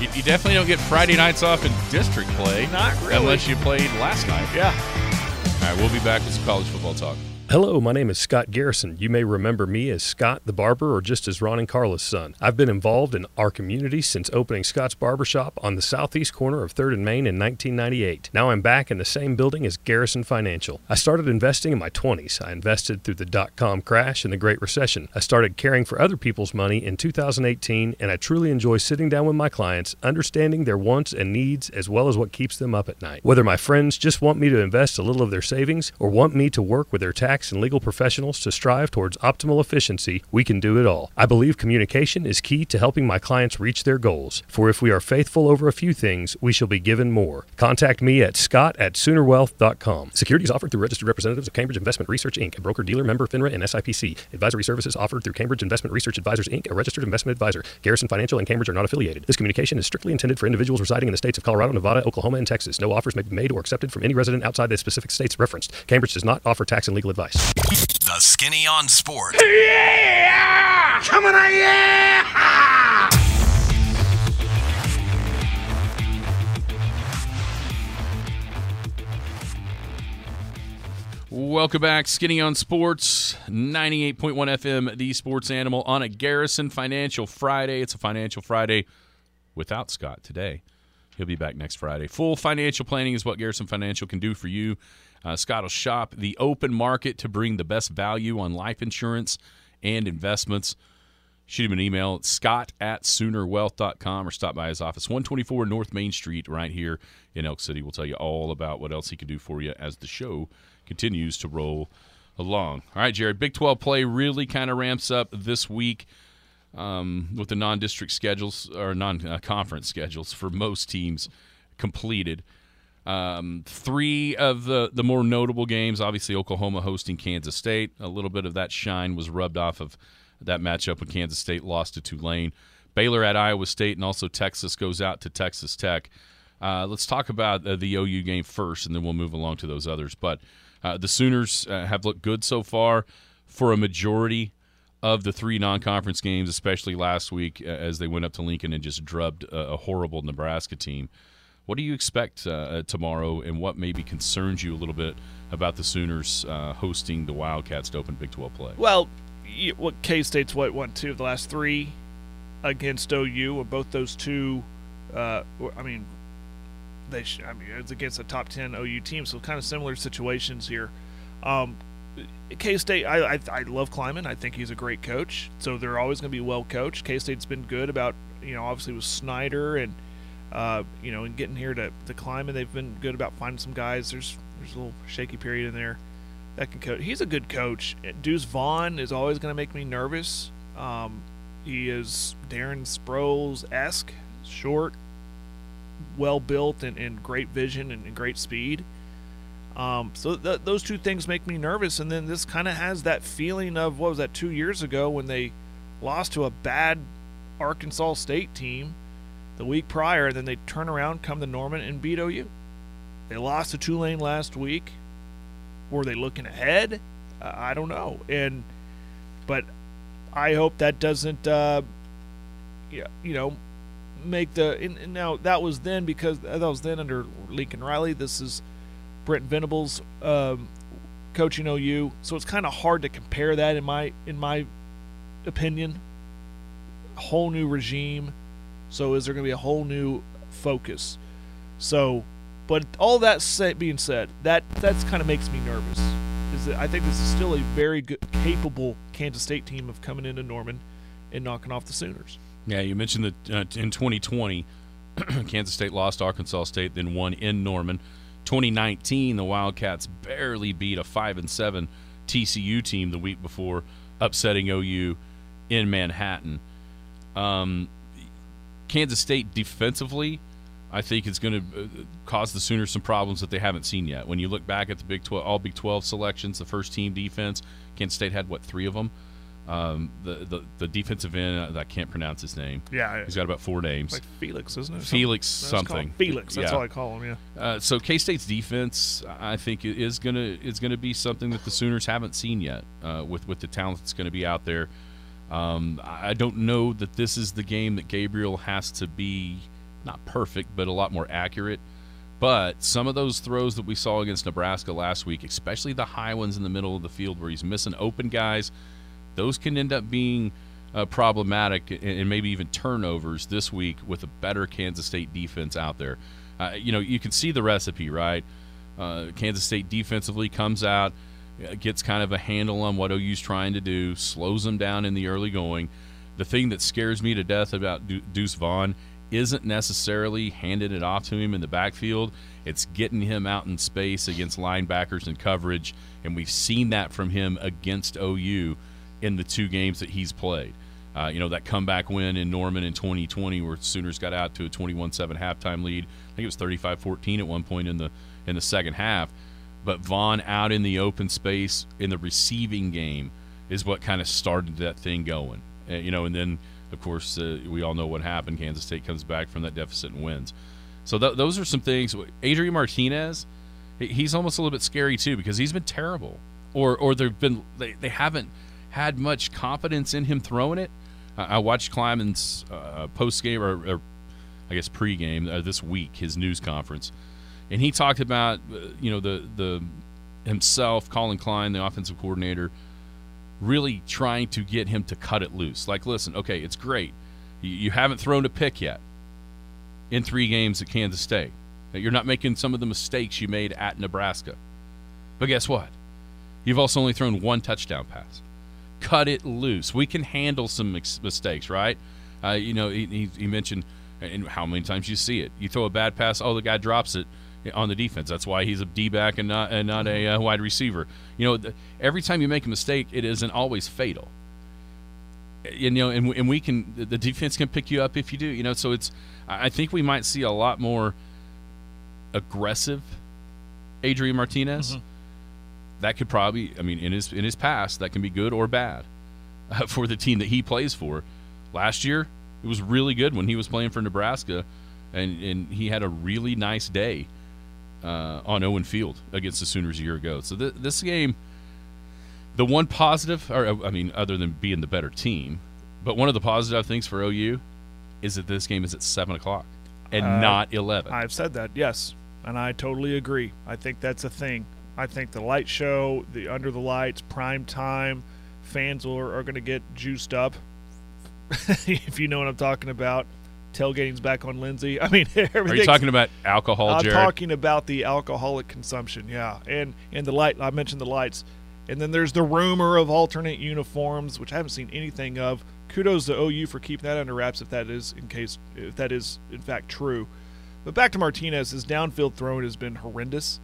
You, you definitely don't get Friday nights off in district play, Not really. unless you played last night. Yeah. All right, we'll be back with some college football talk. Hello, my name is Scott Garrison. You may remember me as Scott the Barber or just as Ron and Carla's son. I've been involved in our community since opening Scott's Barbershop on the southeast corner of 3rd and Main in 1998. Now I'm back in the same building as Garrison Financial. I started investing in my 20s. I invested through the dot com crash and the Great Recession. I started caring for other people's money in 2018, and I truly enjoy sitting down with my clients, understanding their wants and needs as well as what keeps them up at night. Whether my friends just want me to invest a little of their savings or want me to work with their tax and legal professionals to strive towards optimal efficiency, we can do it all. I believe communication is key to helping my clients reach their goals. For if we are faithful over a few things, we shall be given more. Contact me at scott at soonerwealth.com. Securities offered through registered representatives of Cambridge Investment Research Inc., a broker dealer member FINRA and SIPC. Advisory services offered through Cambridge Investment Research Advisors Inc., a registered investment advisor. Garrison Financial and Cambridge are not affiliated. This communication is strictly intended for individuals residing in the states of Colorado, Nevada, Oklahoma, and Texas. No offers may be made or accepted from any resident outside the specific states referenced. Cambridge does not offer tax and legal advice. The Skinny on Sports. Yeah! Coming on, yeah! Welcome back, Skinny on Sports, 98.1 FM, the sports animal, on a Garrison Financial Friday. It's a Financial Friday without Scott today. He'll be back next Friday. Full financial planning is what Garrison Financial can do for you. Uh, Scott will shop the open market to bring the best value on life insurance and investments. Shoot him an email at scott at soonerwealth.com or stop by his office, 124 North Main Street, right here in Elk City. We'll tell you all about what else he can do for you as the show continues to roll along. All right, Jared, Big 12 play really kind of ramps up this week um, with the non district schedules or non conference schedules for most teams completed. Um, three of the, the more notable games, obviously Oklahoma hosting Kansas State. A little bit of that shine was rubbed off of that matchup when Kansas State lost to Tulane. Baylor at Iowa State, and also Texas goes out to Texas Tech. Uh, let's talk about uh, the OU game first, and then we'll move along to those others. But uh, the Sooners uh, have looked good so far for a majority of the three non-conference games, especially last week uh, as they went up to Lincoln and just drubbed a, a horrible Nebraska team. What do you expect uh, tomorrow, and what maybe concerns you a little bit about the Sooners hosting the Wildcats to open Big 12 play? Well, what K State's what won two of the last three against OU, or both those two. Uh, I mean, they. Sh- I mean, it's against a top ten OU team, so kind of similar situations here. Um, K State, I, I, I love Klieman. I think he's a great coach. So they're always going to be well coached. K State's been good about you know obviously with Snyder and uh, you know and getting here to to and They've been good about finding some guys. There's there's a little shaky period in there that can coach. He's a good coach. Deuce Vaughn is always going to make me nervous. Um, he is Darren Sproles esque, short, well built, and, and great vision and, and great speed. Um, so th- those two things make me nervous. And then this kind of has that feeling of what was that two years ago when they lost to a bad Arkansas State team the week prior, and then they turn around, come to Norman, and beat OU. They lost to Tulane last week were they looking ahead? Uh, I don't know. And but I hope that doesn't, uh, you know, make the. And, and now that was then because that was then under Lincoln Riley. This is Brent Venables um, coaching OU, so it's kind of hard to compare that in my in my opinion. Whole new regime. So is there going to be a whole new focus? So but all that being said, that that's kind of makes me nervous. Is that I think this is still a very good, capable Kansas State team of coming into Norman and knocking off the Sooners. Yeah, you mentioned that uh, in 2020, Kansas State lost Arkansas State, then won in Norman. 2019, the Wildcats barely beat a five and seven TCU team the week before, upsetting OU in Manhattan. Um, Kansas State defensively I think it's going to uh, cause the Sooners some problems that they haven't seen yet. When you look back at the Big 12, all Big 12 selections, the first team defense, Kansas State had what three of them. Um, the, the the defensive end, uh, I can't pronounce his name. Yeah, he's got about four names. Like Felix, isn't it? Felix something. Felix. That's yeah. all I call him. Yeah. Uh, so K State's defense, I think, is gonna is gonna be something that the Sooners haven't seen yet. Uh, with with the talent that's going to be out there. Um, I don't know that this is the game that Gabriel has to be not perfect, but a lot more accurate. But some of those throws that we saw against Nebraska last week, especially the high ones in the middle of the field where he's missing open guys, those can end up being uh, problematic and maybe even turnovers this week with a better Kansas State defense out there. Uh, you know, you can see the recipe, right? Uh, Kansas State defensively comes out, gets kind of a handle on what OU's trying to do, slows them down in the early going. The thing that scares me to death about Deuce Vaughn isn't necessarily handing it off to him in the backfield. It's getting him out in space against linebackers and coverage, and we've seen that from him against OU in the two games that he's played. Uh, you know, that comeback win in Norman in 2020 where Sooners got out to a 21-7 halftime lead. I think it was 35-14 at one point in the in the second half. But Vaughn out in the open space in the receiving game is what kind of started that thing going. Uh, you know, and then – of course, uh, we all know what happened. Kansas State comes back from that deficit and wins. So th- those are some things. Adrian Martinez, he's almost a little bit scary too because he's been terrible, or or they've been they, they haven't had much confidence in him throwing it. I, watched Klieman's uh, post game or, or, I guess pre game uh, this week his news conference, and he talked about uh, you know the the himself, Collin Klein, the offensive coordinator, really trying to get him to cut it loose. Like, listen, okay, it's great. You, haven't thrown a pick yet in three games at Kansas State. You're not making some of the mistakes you made at Nebraska. But guess what? You've also only thrown one touchdown pass. Cut it loose. We can handle some mistakes, right? Uh, you know, he, he, he mentioned and how many times you see it. You throw a bad pass, oh, the guy drops it on the defense. That's why he's a D back and not and not a uh, wide receiver. You know, the, every time you make a mistake, it isn't always fatal. And, you know, and, and we can the defense can pick you up if you do. You know, so it's I think we might see a lot more aggressive Adrian Martinez. Mm-hmm. That could probably, I mean, in his in his past, that can be good or bad uh, for the team that he plays for. Last year, it was really good when he was playing for Nebraska, and and he had a really nice day uh, on Owen Field against the Sooners a year ago. So th- this game, the one positive, or I mean, other than being the better team, but one of the positive things for OU is that this game is at seven o'clock and uh, not eleven. I've said that, yes, and I totally agree. I think that's a thing. I think the light show, the under the lights, prime time, fans are, are going to get juiced up. if you know what I'm talking about, tailgating's back on Lindsey. I mean, are you talking about alcohol? I'm Jared? talking about the alcoholic consumption. Yeah, and and the light. I mentioned the lights, and then there's the rumor of alternate uniforms, which I haven't seen anything of kudos to OU for keeping that under wraps if that is in case if that is in fact true. But back to Martinez, his downfield throwing has been horrendous.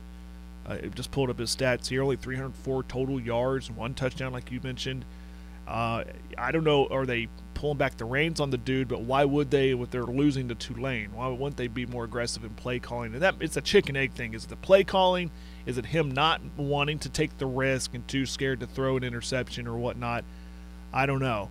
Uh, I just pulled up his stats here: only 304 total yards, one touchdown, like you mentioned. Uh, I don't know, are they pulling back the reins on the dude? But why would they, with they're losing to Tulane? Why wouldn't they be more aggressive in play calling? And that it's a chicken egg thing. Is it the play calling? Is it him not wanting to take the risk and too scared to throw an interception or whatnot? I don't know.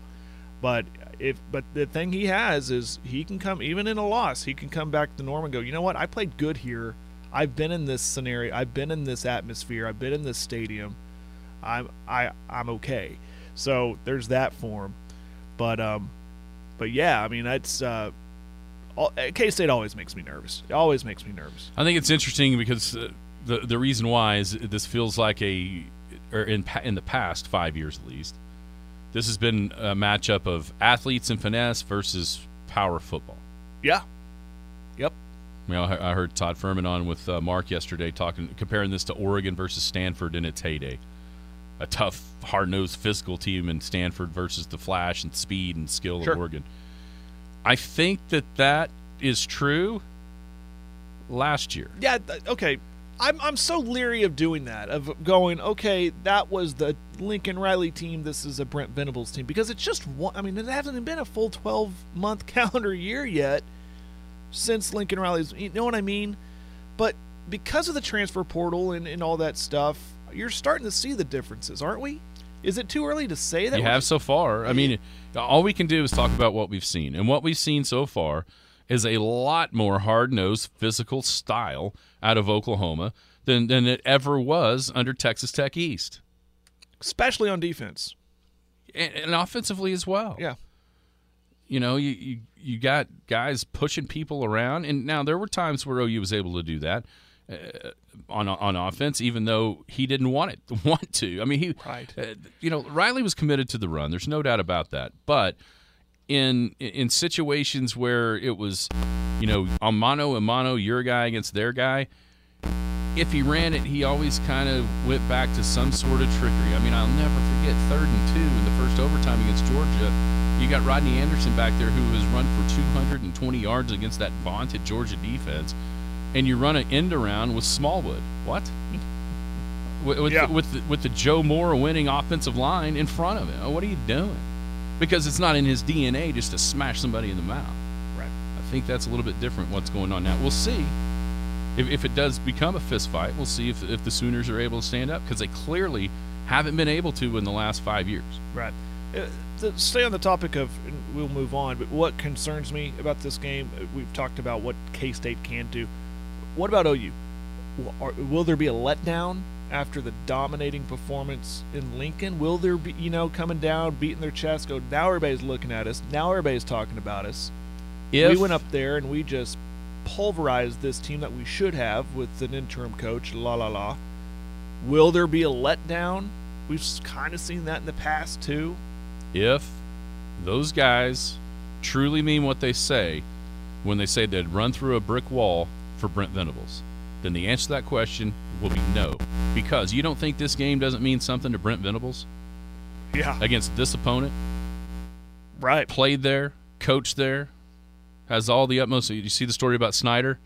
But if but the thing he has is he can come even in a loss, he can come back to norm and go, you know what, I played good here. I've been in this scenario, I've been in this atmosphere, I've been in this stadium. I'm I I'm okay. So there's that form. But um but yeah, I mean that's uh K State always makes me nervous. It always makes me nervous. I think it's interesting because uh, the the reason why is this feels like a or in in the past five years at least this has been a matchup of athletes and finesse versus power football. Yeah. Yep. You know, I heard Todd Furman on with uh, Mark yesterday talking, comparing this to Oregon versus Stanford in its heyday. A tough, hard-nosed, physical team in Stanford versus the flash and speed and skill sure. of Oregon. I think that that is true. Last year, yeah. Okay, I'm I'm so leery of doing that of going okay that was the Lincoln Riley team this is a Brent Venables team because it's just one I mean it hasn't been a full 12 month calendar year yet since Lincoln Riley's you know what I mean but because of the transfer portal and, and all that stuff you're starting to see the differences aren't we is it too early to say that you have so far I mean all we can do is talk about what we've seen and what we've seen so far is a lot more hard nosed physical style out of Oklahoma than, than it ever was under Texas Tech East. Especially on defense. And, and offensively as well. Yeah. You know, you, you, you got guys pushing people around. And now there were times where OU was able to do that. Uh, on on offense, even though he didn't want it want to. I mean, he, right. uh, you know, Riley was committed to the run. There's no doubt about that. But in in situations where it was, you know, a mano a mano, your guy against their guy. If he ran it, he always kind of went back to some sort of trickery. I mean, I'll never forget third and two in the first overtime against Georgia. You got Rodney Anderson back there who has run for 220 yards against that vaunted Georgia defense, and you run an end around with Smallwood. What? With, with, yeah. the, with, the, with the Joe Moore winning offensive line in front of him. What are you doing? because it's not in his DNA just to smash somebody in the mouth. Right. I think that's a little bit different what's going on now. We'll see. If, if it does become a fist fight, we'll see if, if the Sooners are able to stand up because they clearly haven't been able to in the last five years. Right. Uh, to stay on the topic of, we'll move on, but what concerns me about this game, uh, we've talked about what K State can do. What about OU? Will there be a letdown after the dominating performance in Lincoln? Will there be, you know, coming down, beating their chest, go, now everybody's looking at us, now everybody's talking about us? If, we went up there and we just pulverized this team that we should have with an interim coach, la la la. Will there be a letdown? We've kind of seen that in the past too. If those guys truly mean what they say when they say they'd run through a brick wall for Brent Venables, then the answer to that question will be no. Because you don't think this game doesn't mean something to Brent Venables Yeah. against this opponent? Right. Played there, coached there, has all the utmost. You see the story about Snyder?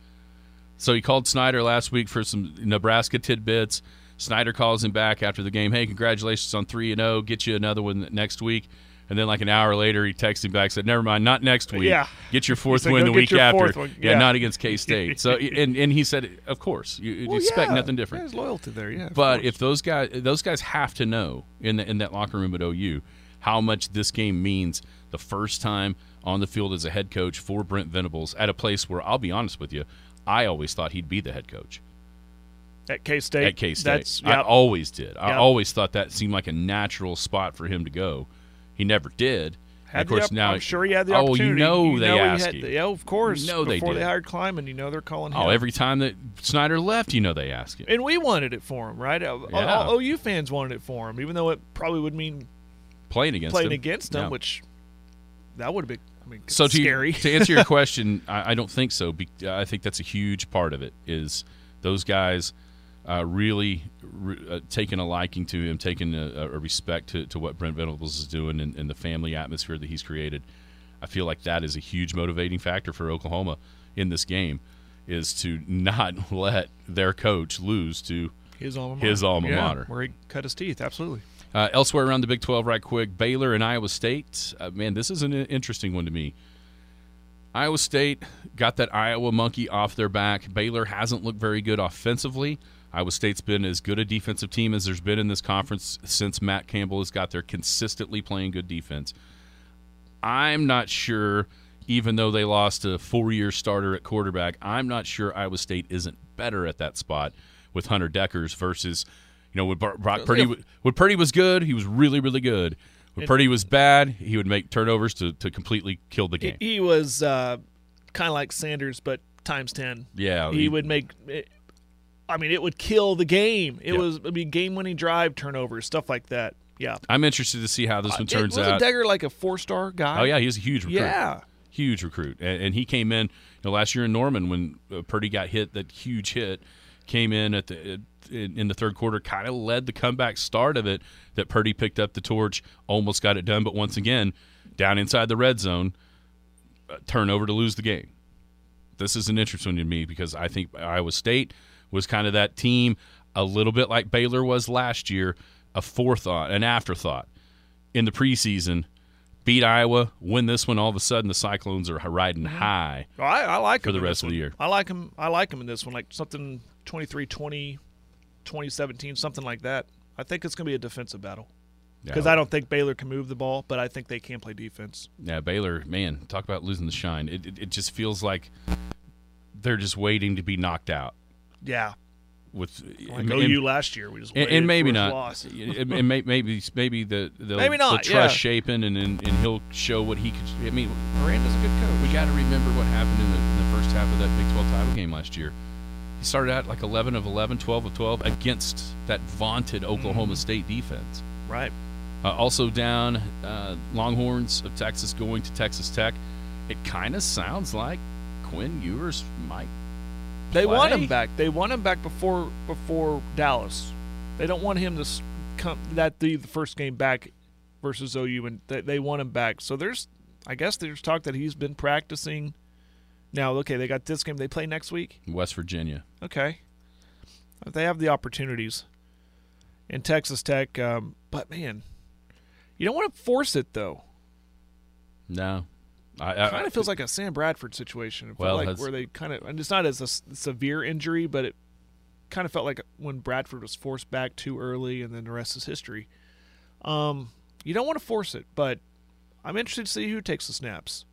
So he called Snyder last week for some Nebraska tidbits. Snyder calls him back after the game. Hey, congratulations on three and zero. Get you another one next week. And then, like an hour later, he texted him back said, "Never mind, not next week. Yeah. Get your fourth said, win the week after. Yeah. Yeah. not against K State. So, and and he said, of course, you, Well, expect yeah. nothing different. There's loyalty there, yeah. But course. if those guys, those guys have to know in the, in that locker room at OU how much this game means. The first time on the field as a head coach for Brent Venables at a place where I'll be honest with you, I always thought he'd be the head coach at K State, at K State. that's I always did. I always thought that seemed like a natural spot for him to go. He never did. had of course, now I'm sure he had the oh, opportunity. oh, you know they he asked had, you. Yeah, of course. You know they before did. hired Klieman, you know they're calling oh, him. Oh, every time that Snyder left, you know they asked him. and we wanted it for him, right? All- Yeah. All OU fans wanted it for him, even though it probably would mean playing against playing him. against him, Yeah. which that would have been. I mean, so to, scary. to answer your question, I, I don't think so. I think that's a huge part of it. Is those guys uh, really re, uh, taking a liking to him, taking a, a respect to, to what Brent Venables is doing and, and the family atmosphere that he's created. I feel like that is a huge motivating factor for Oklahoma in this game, is to not let their coach lose to his alma mater. his alma Yeah, mater. where he cut his teeth. Absolutely. Uh, elsewhere around the Big 12, right quick, Baylor and Iowa State. Uh, man, this is an interesting one to me. Iowa State got that Iowa monkey off their back. Baylor hasn't looked very good offensively. Iowa State's been as good a defensive team as there's been in this conference since Matt Campbell has got there, consistently playing good defense. I'm not sure, even though they lost a four year starter at quarterback, I'm not sure Iowa State isn't better at that spot with Hunter Dekkers versus, you know, when Brock Purdy, when Purdy was good, he was really, really good. When Purdy was bad, he would make turnovers to, to completely kill the game. He was uh, kind of like Sanders, but times ten. Yeah, he, he- would make. I mean, it would kill the game. It Yeah. was. I mean, game-winning drive, turnovers, stuff like that. Yeah. I'm interested to see how this one turns out. was out. Degger like a four-star guy? Oh yeah, he was a huge recruit. Yeah. huge recruit, and, and he came in. You know, last year in Norman when uh, Purdy got hit, that huge hit, came in at the in, in the third quarter, kind of led the comeback start of it. That Purdy picked up the torch, almost got it done, but once again, down inside the red zone, uh, turnover to lose the game. This is an interesting one to me because I think Iowa State was kind of that team, a little bit like Baylor was last year, a forethought, an afterthought in the preseason. Beat Iowa, win this one. All of a sudden, the Cyclones are riding mm-hmm. high. Well, I, I like For the rest of the year. I like them. I like them in this one, like something 23-20, 2017, something like that. I think it's going to be a defensive battle because Yeah. I don't think Baylor can move the ball, but I think they can play defense. Yeah, Baylor, man, talk about losing the shine. It, it, it just feels like they're just waiting to be knocked out. Yeah, With like and- OU last year, we just and, and maybe not. and may- maybe maybe the the, Maybe not, the trust yeah. shaping, and, and and he'll show what he could. I mean, Aranda's a good coach. We got to remember what happened in the, in the first half of that Big 12 title game last year. He started out like 11 of 11, 12 of 12 against that vaunted Mm-hmm. Oklahoma State defense. right. Uh, also down, uh, Longhorns of Texas going to Texas Tech. It kind of sounds like Quinn Ewers might. They want him back. They want him back before before Dallas. They don't want him to come that be the first game back versus OU, and they, they want him back. So there's, I guess there's talk that he's been practicing. Now, okay, they got this game. They play next week. West Virginia. Okay, they have the opportunities in Texas Tech. Um, but man, you don't want to force it though. No, kind of feels like a Sam Bradford situation. Well, like where they kind of, and it's not as a severe injury, but it kind of felt like when Bradford was forced back too early, and then the rest is history. Um, you don't want to force it, but I'm interested to see who takes the snaps.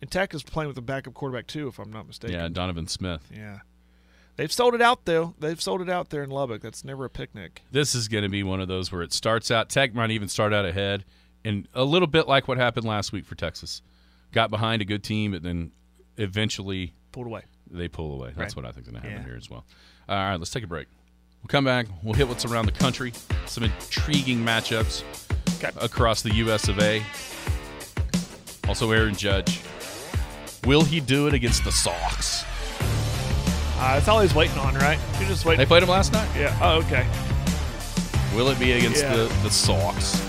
And Tech is playing with a backup quarterback too, if I'm not mistaken. yeah, Donovan Smith. Yeah. They've sold it out though. They've sold it out there in Lubbock. That's never a picnic. This is going to be one of those where it starts out. Tech might even start out ahead, and a little bit like what happened last week for Texas. Got behind a good team, and then eventually Pulled away. they pull away. That's Right. what I think is going to happen Yeah. here as well. All right, let's take a break. We'll come back. We'll hit what's around the country, some intriguing matchups across the U.S. of A. Also, Aaron Judge. Will he do it against the Sox? Uh, that's all he's waiting on, right? You're just They played him last night. Yeah. Oh, okay. Will it be against Yeah. the, the Sox?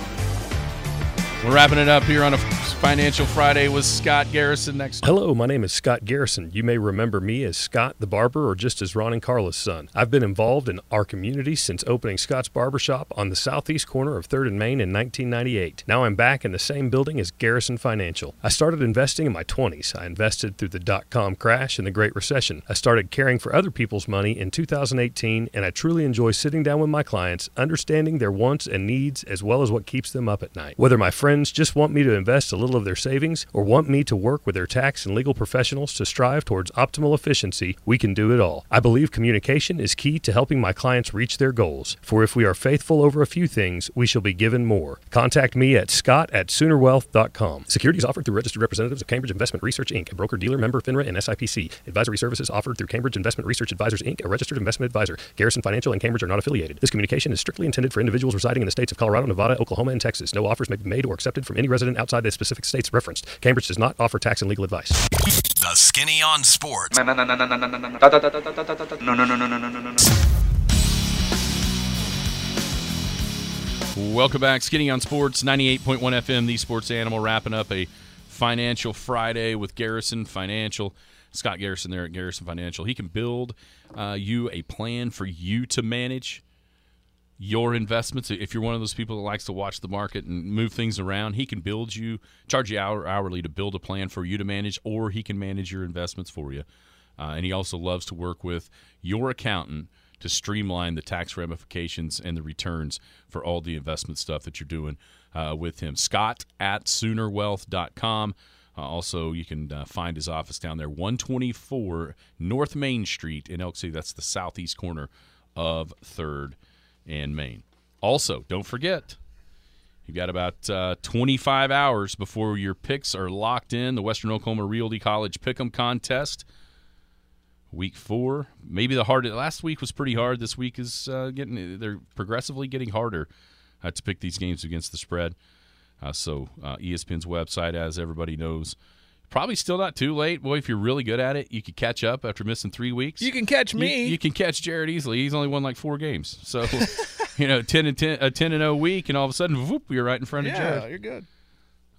We're wrapping it up here on a Financial Friday with Scott Garrison next. Hello, my name is Scott Garrison. You may remember me as Scott the Barber or just as Ron and Carla's son. I've been involved in our community since opening Scott's Barbershop on the southeast corner of 3rd and Main in 1998. Now I'm back in the same building as Garrison Financial. I started investing in my 20s. I invested through the dot com crash and the Great Recession. I started caring for other people's money in 2018, and I truly enjoy sitting down with my clients, understanding their wants and needs as well as what keeps them up at night. Whether my friends just want me to invest a little of their savings or want me to work with their tax and legal professionals to strive towards optimal efficiency, we can do it all. I believe communication is key to helping my clients reach their goals. For if we are faithful over a few things, we shall be given more. Contact me at scott at soonerwealth.com. Securities offered through registered representatives of Cambridge Investment Research Inc., a broker dealer member FINRA and SIPC. Advisory services offered through Cambridge Investment Research Advisors Inc., a registered investment advisor. Garrison Financial and Cambridge are not affiliated. This communication is strictly intended for individuals residing in the states of Colorado, Nevada, Oklahoma, and Texas. No offers may be made or accepted from any resident outside the specific states referenced. Cambridge does not offer tax and legal advice. The Skinny on Sports. No, no, no, no, no, no, no, no, no, no, no, no, no, no, no, no, no, no. Welcome back, Skinny on Sports, 98.1 FM, the Sports Animal, wrapping up a Financial Friday with Garrison Financial. Scott Garrison there at Garrison Financial. He can build uh, you a plan for you to manage your investments. If you're one of those people that likes to watch the market and move things around, he can build you, charge you hour, hourly to build a plan for you to manage, or he can manage your investments for you. Uh, and he also loves to work with your accountant to streamline the tax ramifications and the returns for all the investment stuff that you're doing uh, with him. Scott at Soonerwealth.com. Uh, also, you can uh, find his office down there, 124 North Main Street in Elk City. That's the southeast corner of 3rd and Main. Also, don't forget, you've got about uh, 25 hours before your picks are locked in. The Western Oklahoma Realty College Pick'em Contest week four. Maybe the hardest. Last week was pretty hard. This week is uh, getting. They're progressively getting harder uh, to pick these games against the spread. Uh, so uh, ESPN's website, as everybody knows, probably still not too late. Boy, if you're really good at it, you could catch up after missing three weeks. You can catch me. You, can catch Jared easily. He's only won like four games. So, you know, ten and ten, a ten and zero week, and all of a sudden, whoop, you're right in front of Jared. yeah, you're good.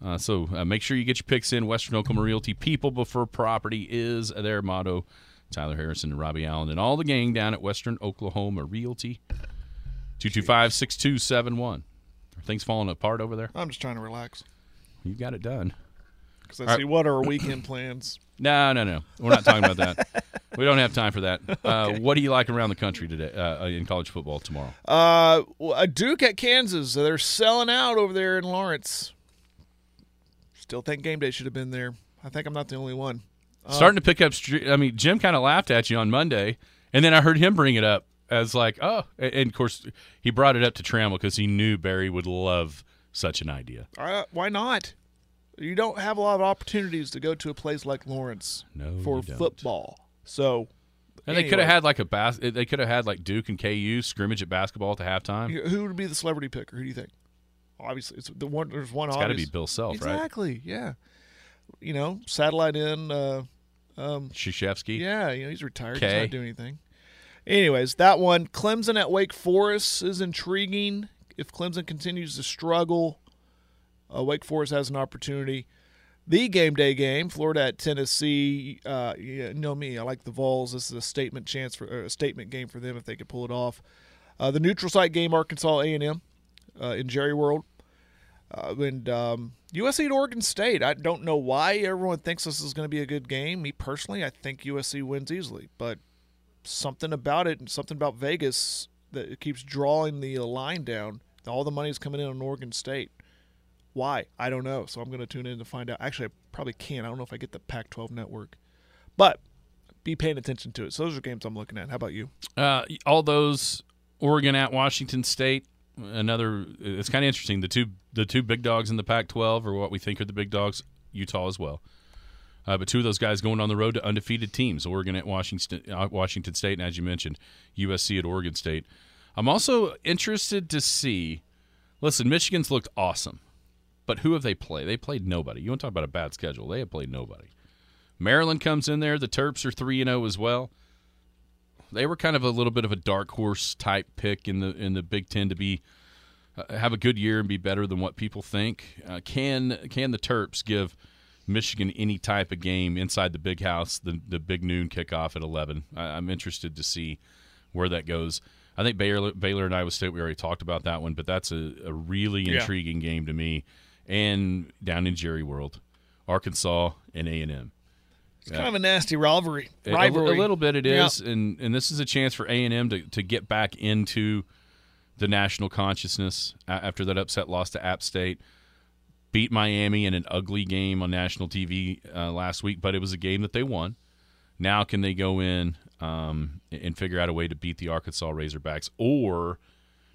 Uh, so uh, make sure you get your picks in. Western Oklahoma Realty People Before Property is their motto. Tyler Harrison and Robbie Allen and all the gang down at Western Oklahoma Realty. 225 6271. Are things falling apart over there? I'm just trying to relax You got it done. Because I All right. see what are our weekend plans. No, no, no. We're not talking about that. We don't have time for that. Uh, What do you like around the country today uh, in college football tomorrow? Uh, a Duke at Kansas. They're selling out over there in Lawrence. Still think game day should have been there. I think I'm not the only one. Starting to pick up. I mean, Jim kind of laughed at you on Monday, and then I heard him bring it up as like, oh, and, and of course he brought it up to Tramel because he knew Berry would love such an idea. Uh, why not? You don't have a lot of opportunities to go to a place like Lawrence No, for football. So, And they could have had like a bas- They could have had like Duke and KU scrimmage at basketball at the halftime. who would be the celebrity picker? Who do you think? Obviously, it's the one. There's one. It's got to be Bill Self, right? Exactly. Yeah. You know, satellite in. Uh, um, Krzyzewski. yeah, you know he's retired. K. He's not doing anything. Anyways, that one, Clemson at Wake Forest is intriguing. If Clemson continues to struggle, uh, Wake Forest has an opportunity. The game day game, Florida at Tennessee. Uh, you know me, I like the Vols. This is a statement chance for a statement game for them if they could pull it off. Uh, the neutral site game, Arkansas A and M uh, in Jerry World. Uh, and um, USC at Oregon State. I don't know why everyone thinks this is going to be a good game. Me personally, I think USC wins easily, but something about it and something about Vegas that keeps drawing the line down. All the money's coming in on Oregon State. Why? I don't know. So I'm going to tune in to find out. Actually, I probably can't. I don't know if I get the Pac-12 network, but be paying attention to it. So those are games I'm looking at. How about you? Uh, all those Oregon at Washington State. Another. It's kind of interesting. The two the two big dogs in the Pac-12 are what we think are the big dogs. Utah as well. Uh, but two of those guys going on the road to undefeated teams: Oregon at Washington, uh, Washington State, and as you mentioned, USC at Oregon State. I'm also interested to see. Listen, Michigan's looked awesome, but who have they played? They played nobody. You want to talk about a bad schedule? They have played nobody. Maryland comes in there. The Terps are three and zero as well. They were kind of a little bit of a dark horse type pick in the in the Big Ten to be uh, have a good year and be better than what people think. Uh, can can the Terps give Michigan any type of game inside the big house, the the big noon kickoff at eleven? I, am interested to see where that goes. I think Baylor, Baylor and Iowa State. We already talked about that one, but that's a, a really Yeah. intriguing game to me. And down in Jerry World, Arkansas and A and M. It's kind of a nasty rivalry. A- a- rivalry. A, little bit it is, Yeah. and and this is a chance for A and M to to get back into the national consciousness after that upset loss to App State. Beat Miami in an ugly game on national TV uh, last week, but it was a game that they won. Now can they go in um, and figure out a way to beat the Arkansas Razorbacks, or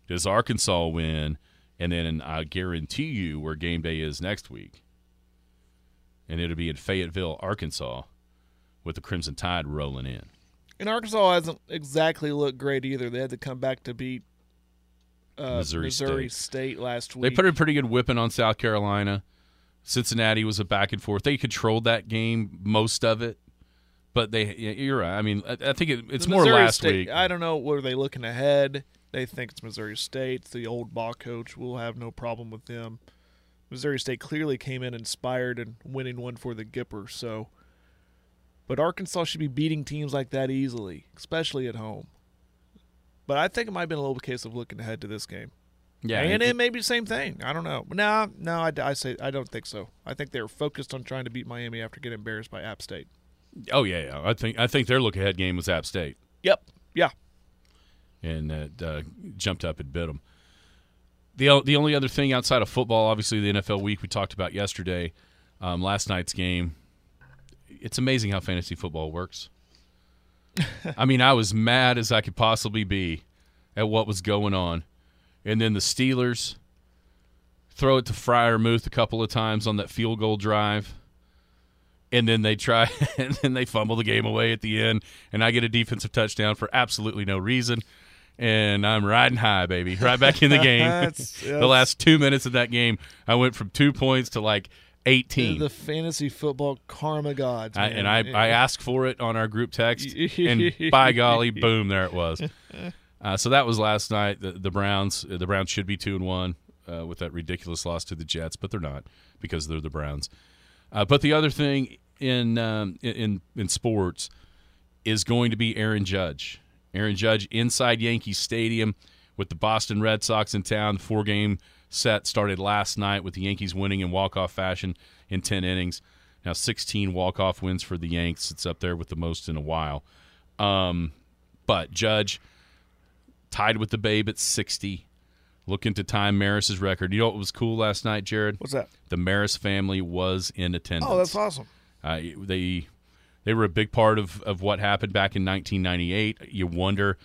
does Arkansas win? And then I guarantee you where game day is next week, and it'll be in Fayetteville, Arkansas with the Crimson Tide rolling in. And Arkansas hasn't exactly looked great either. They had to come back to beat uh, Missouri State. State. last week. They put a pretty good whipping on South Carolina. Cincinnati was a back and forth. They controlled that game most of it, but they yeah, you're right. I mean, I, I think it, it's The more Missouri last State, week. I don't know. Were they looking ahead? They think it's Missouri State. The old ball coach. We'll have no problem with them. Missouri State clearly came in inspired and winning one for the Gipper. So, but Arkansas should be beating teams like that easily, especially at home. But I think it might have been a little case of looking ahead to this game. yeah, and it- it may be the same thing. I don't know. No, no, I, I say I don't think so. I think they're focused on trying to beat Miami after getting embarrassed by App State. oh yeah, yeah. I think I think their look ahead game was App State, Yep. Yeah. And uh, uh, jumped up and bit him. The the only other thing outside of football, obviously the NFL week we talked about yesterday, um, last night's game. It's amazing how fantasy football works. I mean, I was mad as I could possibly be at what was going on. And then the Steelers throw it to Freiermuth a couple of times on that field goal drive. And then they try and then they fumble the game away at the end and I get a defensive touchdown for absolutely no reason. And I'm riding high, baby. Right back in the game. That's- the last two minutes of that game, I went from two points to like eighteen. The fantasy football karma gods. I, and I, I asked for it on our group text, and by golly, boom, there it was. Uh, so that was last night. The, the Browns, the Browns should be two and one uh, with that ridiculous loss to the Jets, but they're not because they're the Browns. Uh, but the other thing in um, in in sports is going to be Aaron Judge. Aaron Judge inside Yankee Stadium with the Boston Red Sox in town. The four game set started last night with the Yankees winning in walk off fashion in 10 innings. Now 16 walk off wins for the Yanks. It's up there with the most in a while. Um, but Judge tied with the Babe at 60. Looking to time Maris's record. You know what was cool last night, Jared? What's that? The Maris family was in attendance. Oh, that's awesome. Uh, they they were a big part of, of what happened back in 1998. You wonder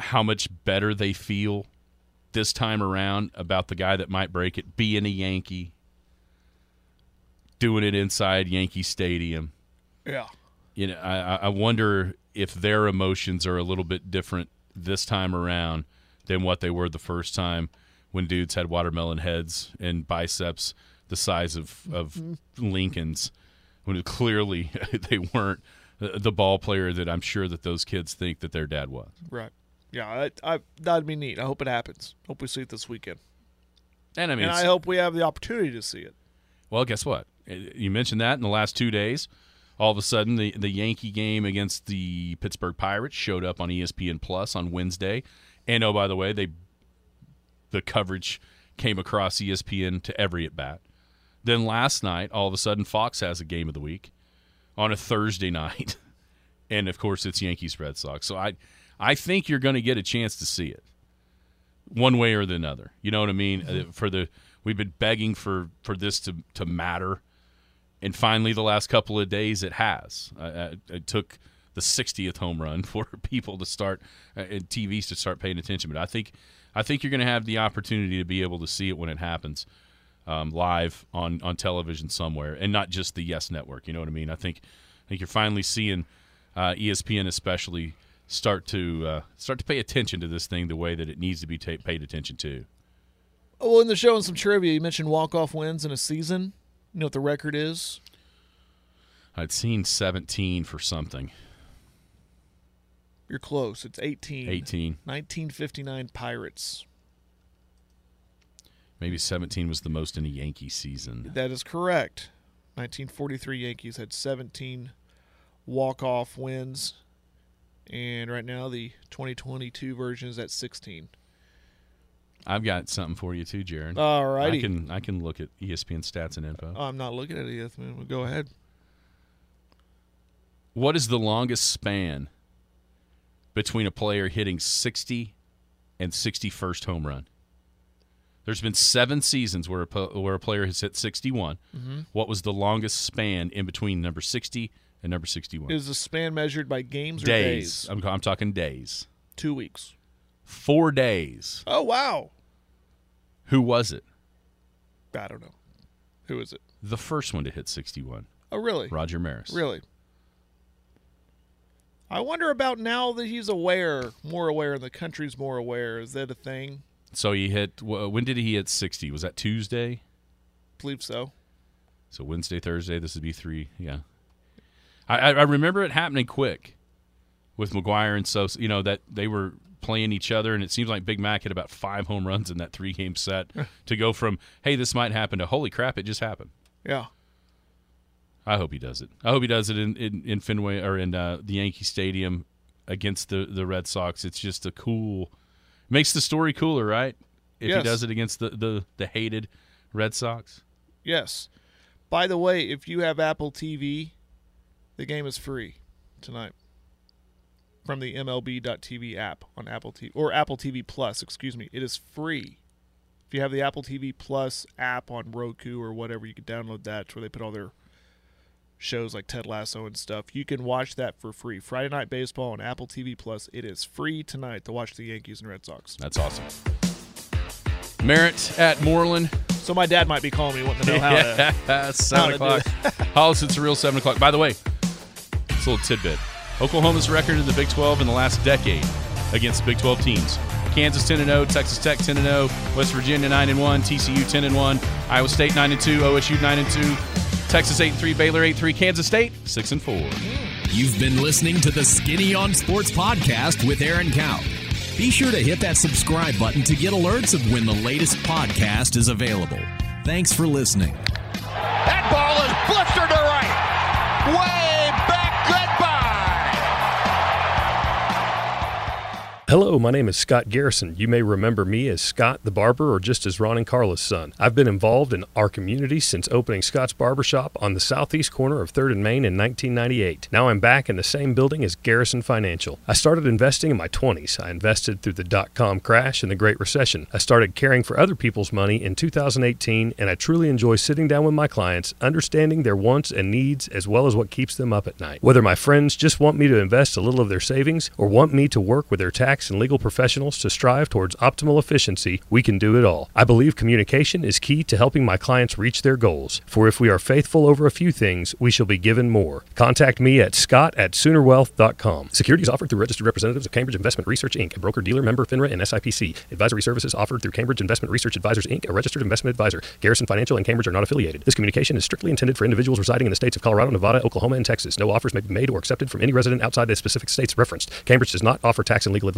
how much better they feel this time around about the guy that might break it being a Yankee, doing it inside Yankee Stadium. Yeah. You know, I, I- I wonder if their emotions are a little bit different this time around than what they were the first time when dudes had watermelon heads and biceps the size of, of mm-hmm. Lincoln's when clearly they weren't the, ball player that I'm sure that those kids think that their dad was. Right. Yeah, I, I, that'd be neat. I hope it happens. Hope we see it this weekend. And I mean, and I hope we have the opportunity to see it. Well, guess what? Uh, You mentioned that in the last two days. All of a sudden, the, the Yankee game against the Pittsburgh Pirates showed up on ESPN Plus on Wednesday. And oh, by the way, they the coverage came across ESPN to every at bat. Then last night, all of a sudden, Fox has a game of the week on a Thursday night, and of course, it's Yankees Red Sox. So I, I think you're going to get a chance to see it one way or the other. You know what I mean? Uh, For the we've been begging for for this to to matter, and finally, the last couple of days, it has. Uh, uh, it took the 60th home run for people to start uh, and TVs to start paying attention. But I think I think you're going to have the opportunity to be able to see it when it happens. Um, live on on television somewhere, and not just the Yes Network. You know what I mean? I think I think you're finally seeing uh, ESPN, especially, start to uh, start to pay attention to this thing the way that it needs to be ta- paid attention to. Oh, well, in the show and some trivia, you mentioned walk-off wins in a season. You know what the record is? I'd seen 17 for something. You're close. It's 18. 18. 1959 Pirates. Maybe 17 was the most in a Yankee season. That is correct. 1943 Yankees had 17 walk-off wins, and right now the 2022 version is at 16. I've got something for you too, Jaron. All righty. I can I can look at ESPN stats and info. I'm not looking at ESPN. Go ahead. What is the longest span between a player hitting 60 and 61st home run? There's been seven seasons where a, po- where a player has hit 61. Mm-hmm. What was the longest span in between number 60 and number 61? Is the span measured by games or days. days? I'm, I'm talking days. Two weeks. Four days. Oh wow. Who was it? I don't know. Who is it? The first one to hit 61. Oh really? Roger Maris. Really? I wonder about now that he's aware, more aware, and the country's more aware. Is that a thing? So he hit. When did he hit 60? Was that Tuesday? I believe so. So Wednesday, Thursday. This would be three. Yeah. I, I I remember it happening quick with McGwire and so you know that they were playing each other, and it seems like Big Mac hit about five home runs in that three game set to go from hey this might happen to holy crap it just happened. Yeah. I hope he does it. I hope he does it in, in, in Fenway or in uh, the Yankee Stadium against the, the Red Sox. It's just a cool, makes the story cooler, right? If Yes. he does it against the, the, the hated Red Sox. Yes. By the way, if you have Apple TV, the game is free tonight from the MLB.TV app on Apple TV or Apple TV Plus. Excuse me, it is free. If you have the Apple TV Plus app on Roku or whatever, you can download that. It's where they put all their shows like Ted Lasso and stuff. You can watch that for free. Friday Night Baseball on Apple TV Plus. It is free tonight to watch the Yankees and Red Sox. That's awesome. Merritt at Mooreland. So my dad might be calling me wanting to know how to. Yeah, seven to do o'clock. Hollis, it's a real seven o'clock. By the way, it's a little tidbit. Oklahoma's record in the Big 12 in the last decade against Big 12 teams. Kansas 10 and 0, Texas Tech 10 and 0, West Virginia 9 and 1, TCU 10 and 1, Iowa State 9 and 2, OSU 9 and 2, Texas 8 and 3, Baylor 8 3, Kansas State 6 and 4. You've been listening to the Skinny on Sports podcast with Aaron Cow. Be sure to hit that subscribe button to get alerts of when the latest podcast is available. Thanks for listening. That ball is blistered to right. Way Hello, my name is Scott Garrison. You may remember me as Scott the Barber or just as Ron and Carla's son. I've been involved in our community since opening Scott's Barbershop on the southeast corner of 3rd and Main in 1998. Now I'm back in the same building as Garrison Financial. I started investing in my 20s. I invested through the dot com crash and the Great Recession. I started caring for other people's money in 2018, and I truly enjoy sitting down with my clients, understanding their wants and needs as well as what keeps them up at night. Whether my friends just want me to invest a little of their savings or want me to work with their tax and legal professionals to strive towards optimal efficiency, we can do it all. I believe communication is key to helping my clients reach their goals. For if we are faithful over a few things, we shall be given more. Contact me at scott at soonerwealth.com. Securities offered through registered representatives of Cambridge Investment Research Inc., a broker dealer member FINRA and SIPC. Advisory services offered through Cambridge Investment Research Advisors Inc., a registered investment advisor. Garrison Financial and Cambridge are not affiliated. This communication is strictly intended for individuals residing in the states of Colorado, Nevada, Oklahoma, and Texas. No offers may be made or accepted from any resident outside the specific states referenced. Cambridge does not offer tax and legal advice.